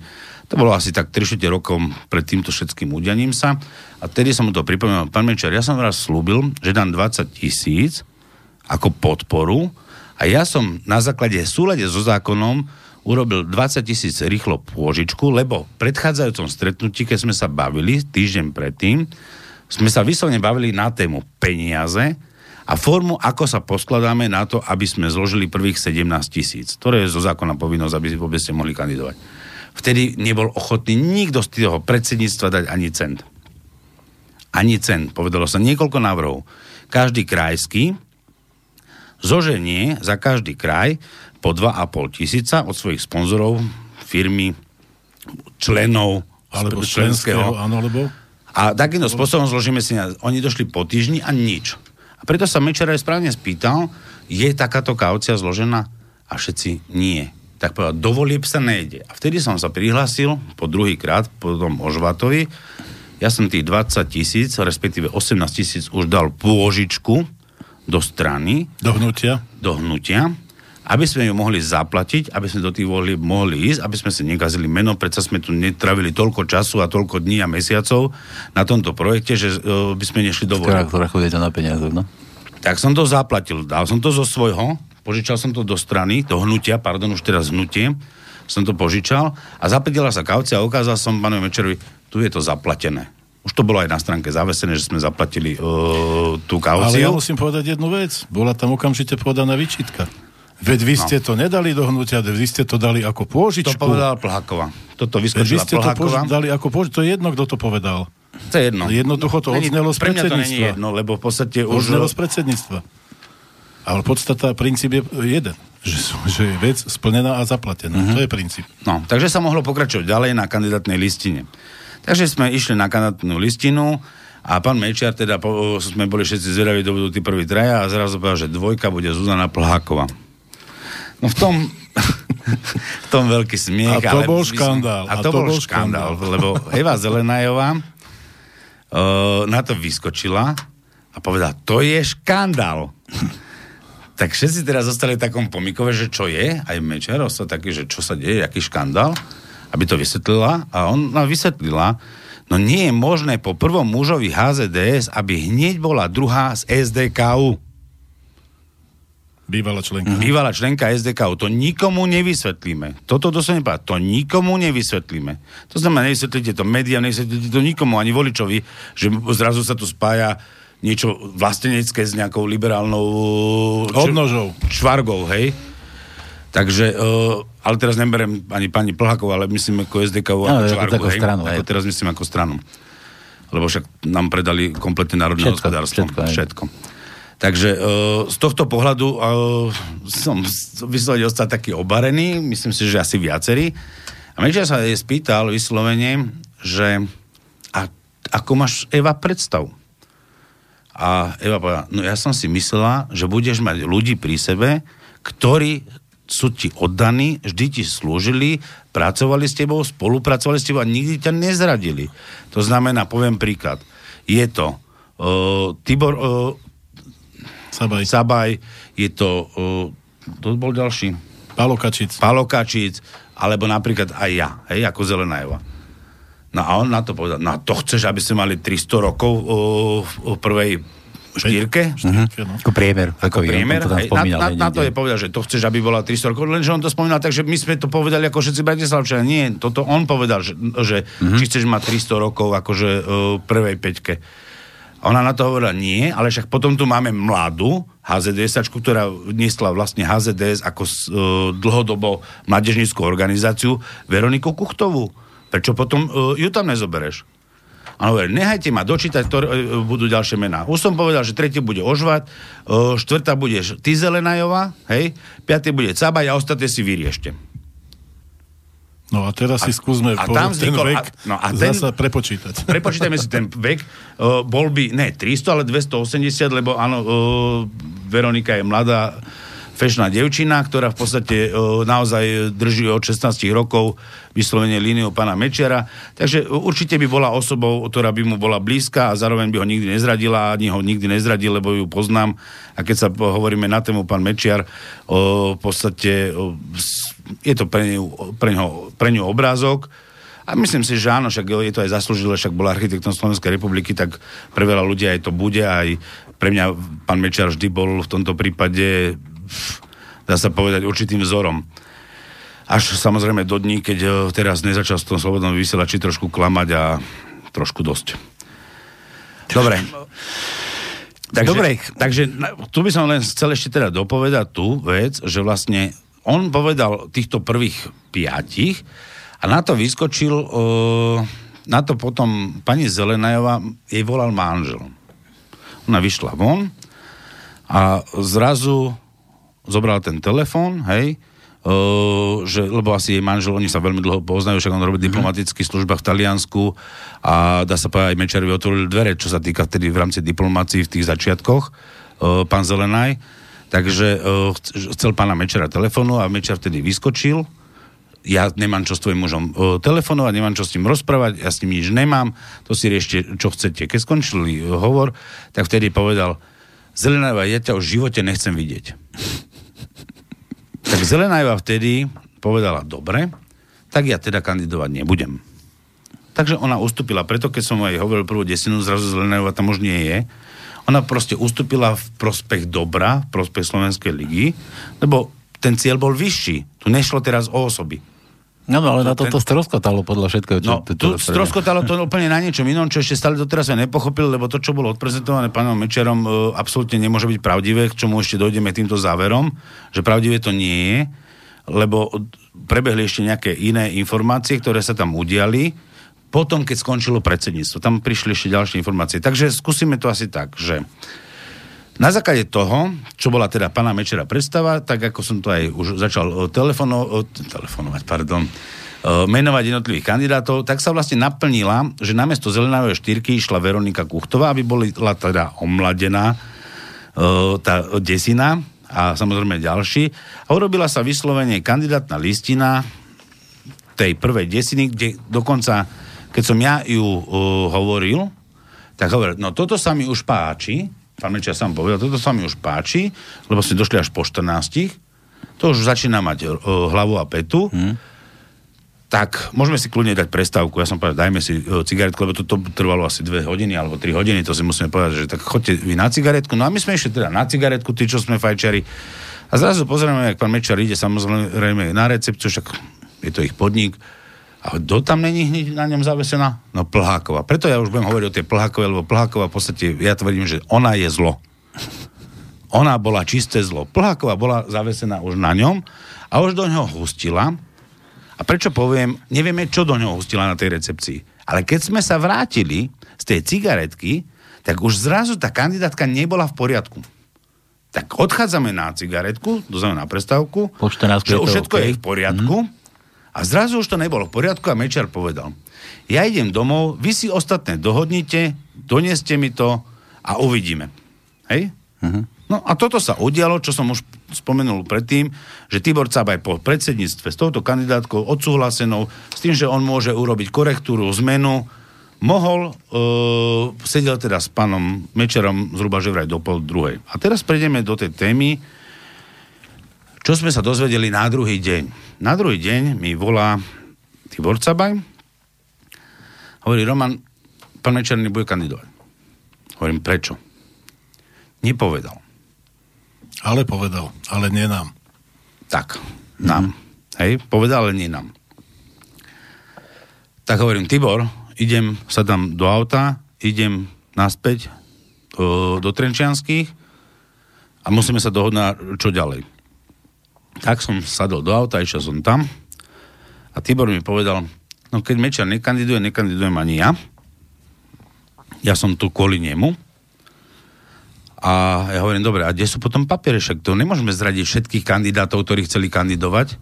[SPEAKER 2] To bolo asi tak 3 rokom pred týmto všetkým udianím sa. A tedy som mu to pripomenul, pán Mečer, ja som raz slúbil, že dám 20 tisíc ako podporu a ja som na základe súlade so zákonom urobil 20 tisíc rýchlo pôžičku, lebo v predchádzajúcom stretnutí, keď sme sa bavili týždeň predtým, sme sa vyslovne bavili na tému peniaze a formu, ako sa poskladáme na to, aby sme zložili prvých 17 tisíc, ktoré je zo zákona povinnosť, aby vôbec ste mohli kandidovať. Vtedy nebol ochotný nikto z toho predsedníctva dať ani cent. Ani cent. Povedalo sa niekoľko návrhov. Každý krajský zoženie za každý kraj po 2,5 tisíca od svojich sponzorov, firmy, členov
[SPEAKER 3] alebo členského, áno, lebo...
[SPEAKER 2] A takýmto spôsobom zložíme si, oni došli po týždni a nič. A preto sa Mečer aj správne spýtal, je takáto kaucia zložená? A všetci nie. Tak povedal, dovolieb sa nejde. A vtedy som sa prihlásil po druhý krát, po tom Ožvatovi, ja som tých 20 tisíc, respektíve 18 tisíc už dal pôžičku do strany.
[SPEAKER 3] Do hnutia.
[SPEAKER 2] Do hnutia aby sme ju mohli zaplatiť, aby sme do tých volieb mohli ísť, aby sme si nekazili meno, predsa sme tu netravili toľko času a toľko dní a mesiacov na tomto projekte, že uh, by sme nešli do volieb.
[SPEAKER 1] Ktorá chodíte na peniaze, no?
[SPEAKER 2] tak som to zaplatil. Dal som to zo svojho, požičal som to do strany, do hnutia, pardon, už teraz hnutie, som to požičal a zaplatila sa kaucia a ukázal som pánovi Mečerovi, tu je to zaplatené. Už to bolo aj na stránke zavesené, že sme zaplatili uh, tú kauciu.
[SPEAKER 3] Ale ja musím povedať jednu vec. Bola tam okamžite podaná výčitka. Veď vy ste no. to nedali do hnutia, vy ste to dali ako pôžičku.
[SPEAKER 2] To povedal Plháková. Toto vyskočila
[SPEAKER 3] vy ste Plháková. to dali ako pôžičku. To je jedno, kto to povedal.
[SPEAKER 2] To je jedno.
[SPEAKER 3] Jednoducho to odznelo z predsedníctva. To
[SPEAKER 2] jedno, lebo v podstate už...
[SPEAKER 3] Odznelo z predsedníctva. Ale podstata, princíp je jeden. Že, že je vec splnená a zaplatená. Uh-huh. To je princíp.
[SPEAKER 2] No, takže sa mohlo pokračovať ďalej na kandidátnej listine. Takže sme išli na kandidátnu listinu a pán Mečiar, teda po, sme boli všetci zvedaví, to budú tí prví traja a zrazu povedal, že dvojka bude Zuzana Plháková. No v tom, v tom veľký smiech.
[SPEAKER 3] A to bol škandál.
[SPEAKER 2] A to, a to bol, bol škandál, škandál, lebo Eva Zelenajová uh, [LAUGHS] na to vyskočila a povedala, to je škandál. tak všetci teraz zostali v takom pomikove, že čo je, aj Mečer ostal taký, že čo sa deje, aký škandál aby to vysvetlila a ona vysvetlila, no nie je možné po prvom mužovi HZDS, aby hneď bola druhá z SDKU.
[SPEAKER 3] Bývalá členka.
[SPEAKER 2] Bývalá členka SDKU. To nikomu nevysvetlíme. Toto to sa nepáda. To nikomu nevysvetlíme. To znamená, nevysvetlíte to médiám, nevysvetlíte to nikomu, ani voličovi, že zrazu sa tu spája niečo vlastenecké s nejakou liberálnou...
[SPEAKER 3] Odnožou.
[SPEAKER 2] Čvargou, hej? Takže, uh, ale teraz neberem ani pani Plhakov, ale myslím ako SDK no, ako
[SPEAKER 1] stranu,
[SPEAKER 2] ako teraz myslím ako stranu. Lebo však nám predali kompletne národné všetko, hospodárstvo. Všetko. všetko. Takže uh, z tohto pohľadu uh, som vyslovene ostal taký obarený, myslím si, že asi viacerí. A Mečer sa je spýtal vyslovene, že a, ako máš Eva predstav? A Eva povedala, no ja som si myslela, že budeš mať ľudí pri sebe, ktorí sú ti oddaní, vždy ti slúžili, pracovali s tebou, spolupracovali s tebou a nikdy ťa nezradili. To znamená, poviem príklad, je to uh, Tibor uh,
[SPEAKER 3] Sabaj.
[SPEAKER 2] Sabaj, je to uh, to bol ďalší.
[SPEAKER 3] Palo Kačic.
[SPEAKER 2] Palo Kačic, alebo napríklad aj ja, hej, ako Zelenajova. No a on na to povedal, no to chceš, aby sme mali 300 rokov uh, v prvej štyrke.
[SPEAKER 1] Štyrke, no. Ako priemer.
[SPEAKER 2] Ako priemer. Hej, na, na, na, to je povedal, že to chceš, aby bola 300 rokov, lenže on to spomínal tak, že my sme to povedali ako všetci Bratislavčania. Nie, toto on povedal, že, že uh-huh. či chceš mať 300 rokov akože uh, prvej peťke. Ona na to hovorila nie, ale však potom tu máme mladú HZDS, ktorá niesla vlastne HZDS ako uh, dlhodobo mladežnickú organizáciu Veroniku Kuchtovú. Prečo potom uh, ju tam nezobereš? A hovorí, nehajte ma dočítať, ktoré e, budú ďalšie mená. Už som povedal, že tretie bude Ožvat, štvrtá bude Ty Zelenajová, hej, piaté bude Cabaj a ostatné si vyriešte.
[SPEAKER 3] No a teraz a, si skúsme a tam ten vek a, no a ten, zasa prepočítať. [LAUGHS]
[SPEAKER 2] Prepočítajme si ten vek. Uh, bol by, ne 300, ale 280, lebo áno, uh, Veronika je mladá fešná devčina, ktorá v podstate e, naozaj drží od 16 rokov vyslovene líniu pána Mečiara. Takže určite by bola osobou, ktorá by mu bola blízka a zároveň by ho nikdy nezradila, ani ho nikdy nezradil, lebo ju poznám. A keď sa hovoríme na tému pán Mečiar, o, v podstate o, je to pre ňu, pre, ňu, pre ňu obrázok, a myslím si, že áno, však je to aj zaslúžilé, však bol architektom Slovenskej republiky, tak pre veľa ľudí aj to bude, aj pre mňa pán Mečiar vždy bol v tomto prípade dá sa povedať, určitým vzorom. Až samozrejme do dní, keď e, teraz nezačal v tom slobodnom vysielači trošku klamať a trošku dosť. Dobre. Takže, Dobre. takže tu by som len chcel ešte teda dopovedať tú vec, že vlastne on povedal týchto prvých piatich a na to vyskočil, uh, na to potom pani Zelenajová jej volal manžel. Ona vyšla von a zrazu zobral ten telefón, hej, Uh, že, lebo asi jej manžel, oni sa veľmi dlho poznajú, však on robí mm-hmm. diplomatických službách v Taliansku a dá sa povedať, aj Mečerovi otvorili dvere, čo sa týka vtedy v rámci diplomácií v tých začiatkoch, uh, pán Zelenaj. Takže uh, chcel pána Mečera telefónu a Mečer vtedy vyskočil. Ja nemám čo s tvojim mužom uh, telefonovať, nemám čo s ním rozprávať, ja s ním nič nemám, to si riešte, čo chcete. Keď skončili uh, hovor, tak vtedy povedal, Zelenajová, ja ťa v živote nechcem vidieť. Tak Zelenajová vtedy povedala, dobre, tak ja teda kandidovať nebudem. Takže ona ustúpila, preto keď som aj hovoril prvú desinu, zrazu Zelenajová tam už nie je. Ona proste ustúpila v prospech dobra, v prospech Slovenskej ligy, lebo ten cieľ bol vyšší. Tu nešlo teraz o osoby.
[SPEAKER 1] No, no ale to, na to ten... to stroskotalo podľa všetkého.
[SPEAKER 2] Čo, no, tu stroskotalo to úplne na niečom inom, čo ešte stále doteraz sa nepochopil, lebo to, čo bolo odprezentované pánom Mečerom, e, absolútne nemôže byť pravdivé, k čomu ešte dojdeme týmto záverom, že pravdivé to nie je, lebo prebehli ešte nejaké iné informácie, ktoré sa tam udiali, potom, keď skončilo predsedníctvo. Tam prišli ešte ďalšie informácie. Takže skúsime to asi tak, že na základe toho, čo bola teda pána Mečera predstava, tak ako som to aj už začal eh, telefono, eh, telefonovať, pardon, eh, menovať jednotlivých kandidátov, tak sa vlastne naplnila, že namiesto zelenáveho štyrky išla Veronika Kuchtová, aby bola teda omladená tá desina a samozrejme ďalší. A urobila sa vyslovene kandidátna listina tej prvej desiny, kde dokonca, keď som ja ju uh, hovoril, tak hovoril, no toto sa mi už páči, pán Mečia sám povedal, toto sa mi už páči, lebo sme došli až po 14. To už začína mať uh, hlavu a petu. Hmm. Tak, môžeme si kľudne dať prestávku. Ja som povedal, dajme si uh, cigaretku, lebo to, to trvalo asi 2 hodiny alebo 3 hodiny, to si musíme povedať, že tak chodte vy na cigaretku. No a my sme išli teda na cigaretku, tí, čo sme fajčari. A zrazu pozrieme, jak pán Mečar ide samozrejme na recepciu, však je to ich podnik a kto tam není hneď na ňom zavesená? No Plháková. Preto ja už budem hovoriť o tej Plhákovej, lebo Plháková v podstate, ja tvrdím, že ona je zlo. Ona bola čisté zlo. Plháková bola zavesená už na ňom a už do ňoho hustila. A prečo poviem, nevieme, čo do ňoho hustila na tej recepcii. Ale keď sme sa vrátili z tej cigaretky, tak už zrazu tá kandidátka nebola v poriadku. Tak odchádzame na cigaretku, dozame na prestávku,
[SPEAKER 1] po 14
[SPEAKER 2] že už všetko okay. je v poriadku. Mm a zrazu už to nebolo v poriadku a Mečar povedal, ja idem domov, vy si ostatné dohodnite, doneste mi to a uvidíme. Hej? Uh-huh. No a toto sa udialo, čo som už spomenul predtým, že Tibor Cabaj po predsedníctve s touto kandidátkou odsúhlasenou, s tým, že on môže urobiť korektúru, zmenu, mohol, uh, sedel teda s pánom Mečerom zhruba že vraj do pol druhej. A teraz prejdeme do tej témy, čo sme sa dozvedeli na druhý deň? Na druhý deň mi volá Tibor Cabaj, hovorí, Roman, pán Mečerný bude kandidovať. Hovorím, prečo? Nepovedal.
[SPEAKER 3] Ale povedal, ale nie nám.
[SPEAKER 2] Tak, nám. Mm-hmm. Hej, povedal, ale nie nám. Tak hovorím, Tibor, idem, sa tam do auta, idem naspäť do Trenčianských a musíme sa dohodnúť, čo ďalej. Tak som sadol do auta, išiel som tam a Tibor mi povedal, no keď Mečar nekandiduje, nekandidujem ani ja. Ja som tu kvôli nemu. A ja hovorím, dobre, a kde sú potom papiere? Však to nemôžeme zradiť všetkých kandidátov, ktorí chceli kandidovať.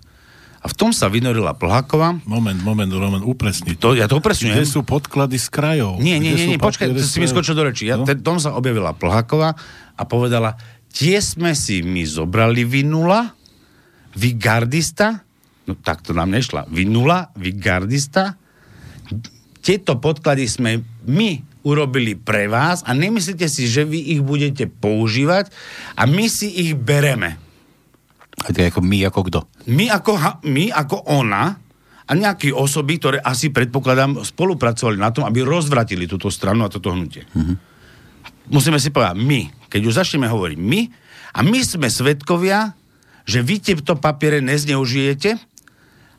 [SPEAKER 2] A v tom sa vynorila Plháková.
[SPEAKER 3] Moment, moment, Roman, upresni.
[SPEAKER 2] To, ja to upresňujem.
[SPEAKER 3] Kde sú podklady z krajov?
[SPEAKER 2] Nie, nie, nie, nie počkaj, si mi skočil do reči. Ja, no? ten, tom sa objavila Plháková a povedala, tie sme si my zobrali vynula vy gardista, no tak to nám nešla, vy nula, vy gardista, tieto podklady sme my urobili pre vás a nemyslíte si, že vy ich budete používať a my si ich bereme.
[SPEAKER 1] A to je ako my, ako kto?
[SPEAKER 2] My ako, my ako ona a nejaké osoby, ktoré asi predpokladám spolupracovali na tom, aby rozvratili túto stranu a toto hnutie. Mm-hmm. Musíme si povedať my, keď už začneme hovoriť my, a my sme svetkovia že vy tieto papiere nezneužijete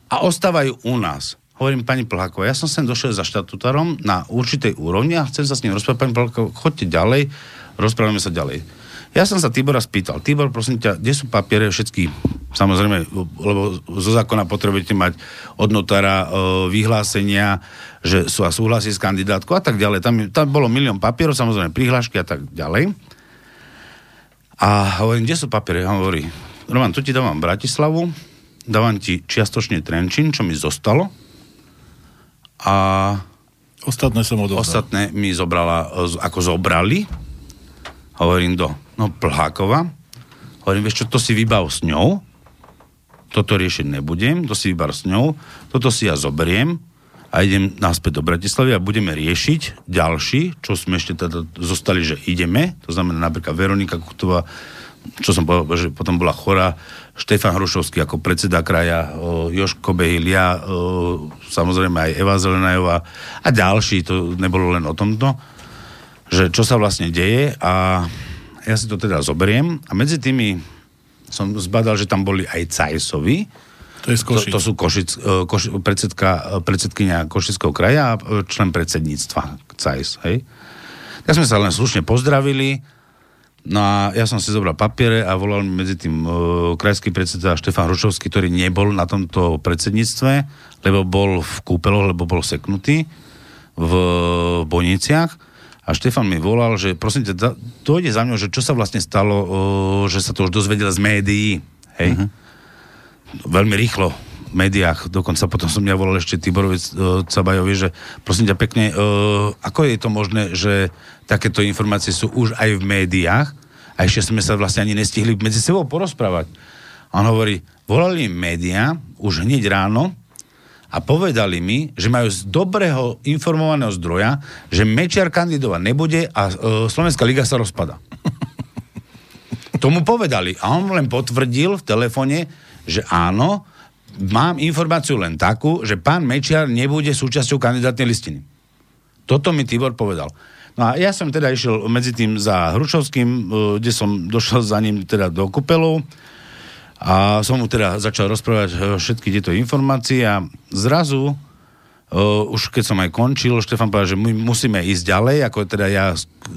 [SPEAKER 2] a ostávajú u nás. Hovorím pani Plháková, ja som sem došiel za štatutárom na určitej úrovni a chcem sa s ním rozprávať. Pani Plháková, chodte ďalej, rozprávame sa ďalej. Ja som sa Tibora spýtal, Tibor, prosím ťa, kde sú papiere všetky, samozrejme, lebo zo zákona potrebujete mať od notára e, vyhlásenia, že sú a súhlasí s kandidátkou a tak ďalej. Tam, tam bolo milión papierov, samozrejme prihlášky a tak ďalej. A hovorím, kde sú papiere? A hovorí, Roman, tu ti dávam Bratislavu, dávam ti čiastočne Trenčín, čo mi zostalo. A
[SPEAKER 3] Ostatné som odovzdal.
[SPEAKER 2] Ostatné mi zobrala, ako zobrali. Hovorím do, no Plhákova. Hovorím, vieš čo, to si vybav s ňou. Toto riešiť nebudem, to si vybav s ňou. Toto si ja zoberiem a idem naspäť do Bratislavy a budeme riešiť ďalší, čo sme ešte teda zostali, že ideme. To znamená napríklad Veronika Kutová čo som povedal, že potom bola chora, Štefan Hrušovský ako predseda kraja, Joško Behil, ja, samozrejme aj Eva Zelenajová a ďalší, to nebolo len o tomto, že čo sa vlastne deje a ja si to teda zoberiem. A medzi tými som zbadal, že tam boli aj Cajsovi,
[SPEAKER 3] to, je to,
[SPEAKER 2] to sú Košic, e, Koši, predsedka, predsedkynia Košického kraja a člen predsedníctva CAIS, hej. Tak sme sa len slušne pozdravili, no a ja som si zobral papiere a volal medzi tým uh, krajský predseda Štefan Hrušovský, ktorý nebol na tomto predsedníctve, lebo bol v kúpeloch, lebo bol seknutý v Boniciach. A Štefan mi volal, že prosím ťa, dojde za mňou, že čo sa vlastne stalo, uh, že sa to už dozvedel z médií. Hej? Uh-huh. Veľmi rýchlo médiách, dokonca potom som ja volal ešte Tiborovi uh, Cabajovi, že prosím ťa pekne, uh, ako je to možné, že takéto informácie sú už aj v médiách a ešte sme sa vlastne ani nestihli medzi sebou porozprávať. On hovorí, volali im médiá už hneď ráno a povedali mi, že majú z dobrého informovaného zdroja, že Mečiar kandidovať nebude a uh, Slovenská liga sa rozpada. [LAUGHS] Tomu povedali. A on len potvrdil v telefóne, že áno, mám informáciu len takú, že pán Mečiar nebude súčasťou kandidátnej listiny. Toto mi Tibor povedal. No a ja som teda išiel medzi tým za Hrušovským, e, kde som došiel za ním teda do Kupelov a som mu teda začal rozprávať e, všetky tieto informácie a zrazu Uh, už keď som aj končil, Štefan povedal, že my musíme ísť ďalej, ako teda ja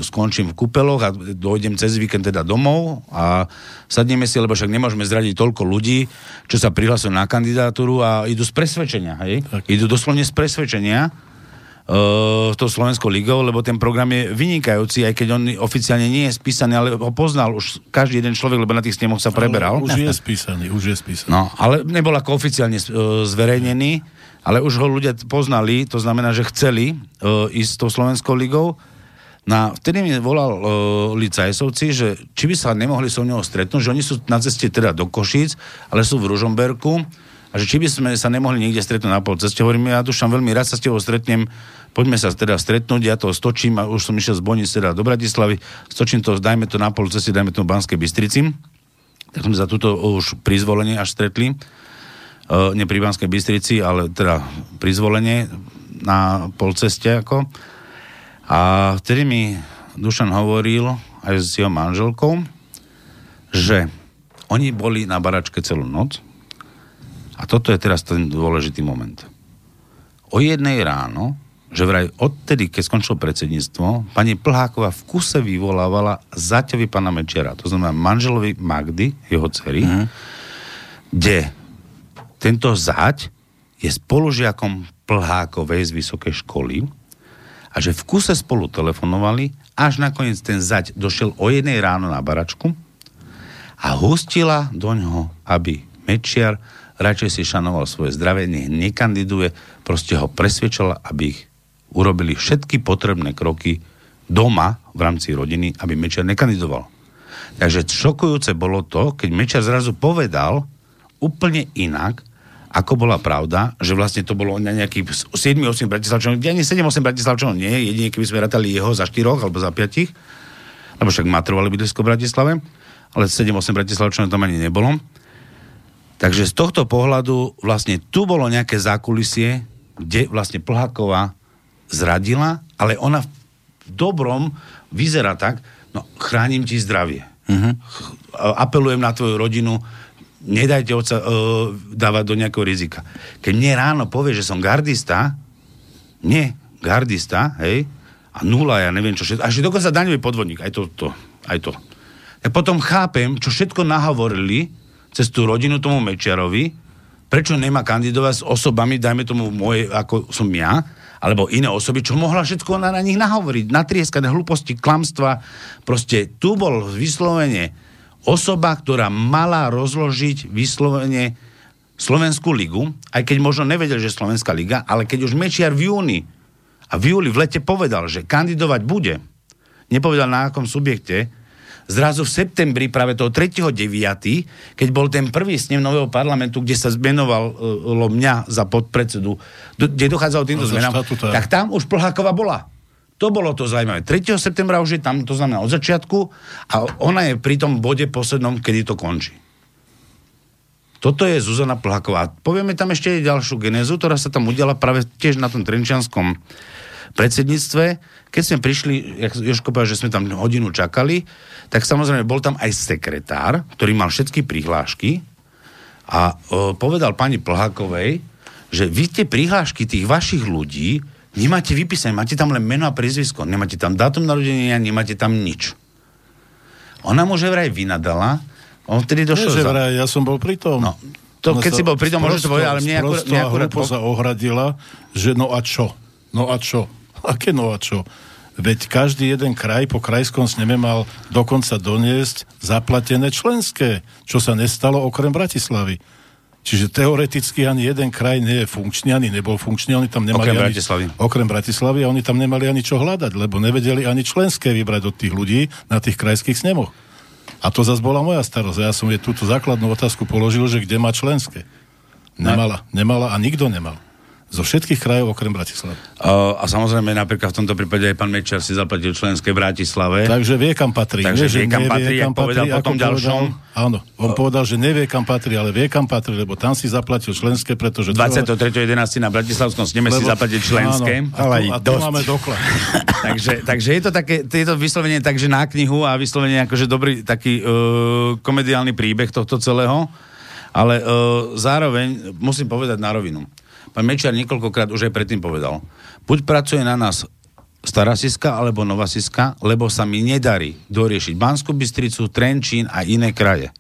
[SPEAKER 2] skončím v kupeloch a dojdem cez víkend teda domov a sadneme si, lebo však nemôžeme zradiť toľko ľudí, čo sa prihlasujú na kandidatúru a idú z presvedčenia, hej? Tak. Idú doslovne z presvedčenia uh, to Slovenskou ligou, lebo ten program je vynikajúci, aj keď on oficiálne nie je spísaný, ale ho poznal už každý jeden človek, lebo na tých snemoch sa preberal.
[SPEAKER 3] Ale už je spísaný, už je spísaný.
[SPEAKER 2] No, ale nebol ako oficiálne uh, zverejnený ale už ho ľudia poznali, to znamená, že chceli uh, ísť s tou Slovenskou ligou. Na, vtedy mi volal uh, Licajsovci, že či by sa nemohli so mnou stretnúť, že oni sú na ceste teda do Košíc, ale sú v Ružomberku a že či by sme sa nemohli niekde stretnúť na pol ceste. Hovorím, ja dušam veľmi rád sa s tebou stretnem, poďme sa teda stretnúť, ja to stočím a už som išiel z Bonic teda do Bratislavy, stočím to, dajme to na pol ceste, dajme to v Banskej Bystrici. Tak sme sa tuto už pri zvolení až stretli nie pri Banskej Bystrici, ale teda pri zvolenie na polceste ako. A vtedy mi Dušan hovoril aj s jeho manželkou, že oni boli na baračke celú noc a toto je teraz ten dôležitý moment. O jednej ráno, že vraj odtedy, keď skončilo predsedníctvo, pani Plháková v kuse vyvolávala zaťovi pana Mečera, to znamená manželovi Magdy, jeho dcery, mm. kde tento zať je spolužiakom Plhákovej z vysokej školy a že v kuse spolu telefonovali, až nakoniec ten zať došiel o jednej ráno na baračku a hustila do ňoho, aby Mečiar radšej si šanoval svoje zdravie, nech nekandiduje, proste ho presvedčala, aby ich urobili všetky potrebné kroky doma v rámci rodiny, aby Mečiar nekandidoval. Takže šokujúce bolo to, keď Mečiar zrazu povedal úplne inak, ako bola pravda, že vlastne to bolo na nejakých 7-8 Bratislavčanov, ani 7-8 Bratislavčanov nie, jedine keby sme ratali jeho za 4 alebo za 5, lebo však má trvalé bydlisko v Bratislave, ale 7-8 Bratislavčanov tam ani nebolo. Takže z tohto pohľadu vlastne tu bolo nejaké zákulisie, kde vlastne Plháková zradila, ale ona v dobrom vyzerá tak, no chránim ti zdravie. Uh-huh. Apelujem na tvoju rodinu, nedajte oca uh, dávať do nejakého rizika. Keď mne ráno povie, že som gardista, nie, gardista, hej, a nula, ja neviem čo všetko, až dokonca daňový podvodník, aj to, to, aj to. Ja potom chápem, čo všetko nahovorili cez tú rodinu tomu Mečiarovi, prečo nemá kandidovať s osobami, dajme tomu moje, ako som ja, alebo iné osoby, čo mohla všetko na, na nich nahovoriť, natrieskať hlúposti, klamstva. Proste tu bol vyslovene osoba, ktorá mala rozložiť vyslovene Slovenskú ligu, aj keď možno nevedel, že Slovenská liga, ale keď už Mečiar v júni a v júli v lete povedal, že kandidovať bude, nepovedal na akom subjekte, zrazu v septembri, práve toho 3.9., keď bol ten prvý snem nového parlamentu, kde sa zmenovalo mňa za podpredsedu, kde dochádzalo týmto no, zmenám, tak tam už Plháková bola. To bolo to zaujímavé. 3. septembra už je tam, to znamená od začiatku, a ona je pri tom bode poslednom, kedy to končí. Toto je Zuzana Plhaková. Povieme tam ešte ďalšiu genézu, ktorá sa tam udiala práve tiež na tom Trenčianskom predsedníctve, keď sme prišli, jak Jožko povedal, že sme tam hodinu čakali, tak samozrejme bol tam aj sekretár, ktorý mal všetky prihlášky a o, povedal pani Plhákovej, že vy tie prihlášky tých vašich ľudí nemáte vypísané, máte tam len meno a priezvisko, nemáte tam dátum narodenia, nemáte tam nič. Ona mu že vraj vynadala, on vtedy došiel...
[SPEAKER 3] Nie, že vraj, ja som bol pri tom.
[SPEAKER 2] No, to, keď si bol pri tom, môžeš to povedať, ale mne akurát... Mne akurát
[SPEAKER 3] po... sa ohradila, že no a čo? No a čo? [LAUGHS] Aké no a čo? Veď každý jeden kraj po krajskom sneme mal dokonca doniesť zaplatené členské, čo sa nestalo okrem Bratislavy. Čiže teoreticky ani jeden kraj nie je funkčný, ani nebol funkčný, oni tam nemali
[SPEAKER 2] okrem
[SPEAKER 3] ani,
[SPEAKER 2] Bratislavy.
[SPEAKER 3] Okrem Bratislavy a oni tam nemali ani čo hľadať, lebo nevedeli ani členské vybrať od tých ľudí na tých krajských snemoch. A to zase bola moja starosť. Ja som jej túto základnú otázku položil, že kde má členské. Nemala, nemala a nikto nemal. Zo všetkých krajov okrem Bratislavy.
[SPEAKER 2] Uh, a samozrejme napríklad v tomto prípade aj pán Mečer si zaplatil členské v Bratislave.
[SPEAKER 3] Takže vie, kam patrí.
[SPEAKER 2] Takže
[SPEAKER 3] vie,
[SPEAKER 2] vie, kam patrí, kam patrí, povedal potom ďalšom.
[SPEAKER 3] Povedal, áno, on uh, povedal, že nevie, kam patrí, ale vie, kam patrí, lebo tam si zaplatil členské, pretože...
[SPEAKER 2] 23.11. na Bratislavskom sneme lebo, si zaplatil členské. Áno,
[SPEAKER 3] ale a tu, a tu máme doklad. [LAUGHS]
[SPEAKER 2] takže, takže je to také, je to vyslovene tak, že na knihu a vyslovene akože dobrý taký uh, komediálny príbeh tohto celého. Ale uh, zároveň musím povedať na rovinu Pán Mečiar niekoľkokrát už aj predtým povedal. Buď pracuje na nás Stará Siska alebo Nová Siska, lebo sa mi nedarí doriešiť Banskú Bystricu, Trenčín a iné kraje.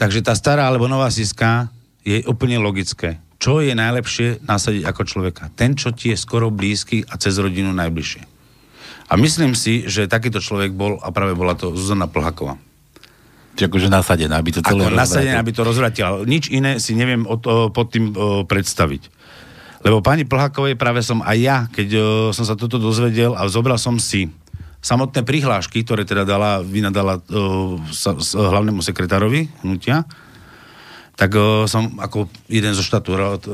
[SPEAKER 2] Takže tá stará alebo Nová Siska je úplne logické. Čo je najlepšie nasadiť ako človeka? Ten, čo ti je skoro blízky a cez rodinu najbližšie. A myslím si, že takýto človek bol, a práve bola to Zuzana Plhaková.
[SPEAKER 1] Čiže akože nasadená, aby to celé
[SPEAKER 2] Ako nasadená, aby to rozvratila. Nič iné si neviem o to, pod tým o, predstaviť. Lebo pani Plhakovej práve som aj ja, keď o, som sa toto dozvedel a zobral som si samotné prihlášky, ktoré teda dala, vynadala o, sa, s, hlavnému sekretárovi hnutia, tak o, som ako jeden zo štatúrov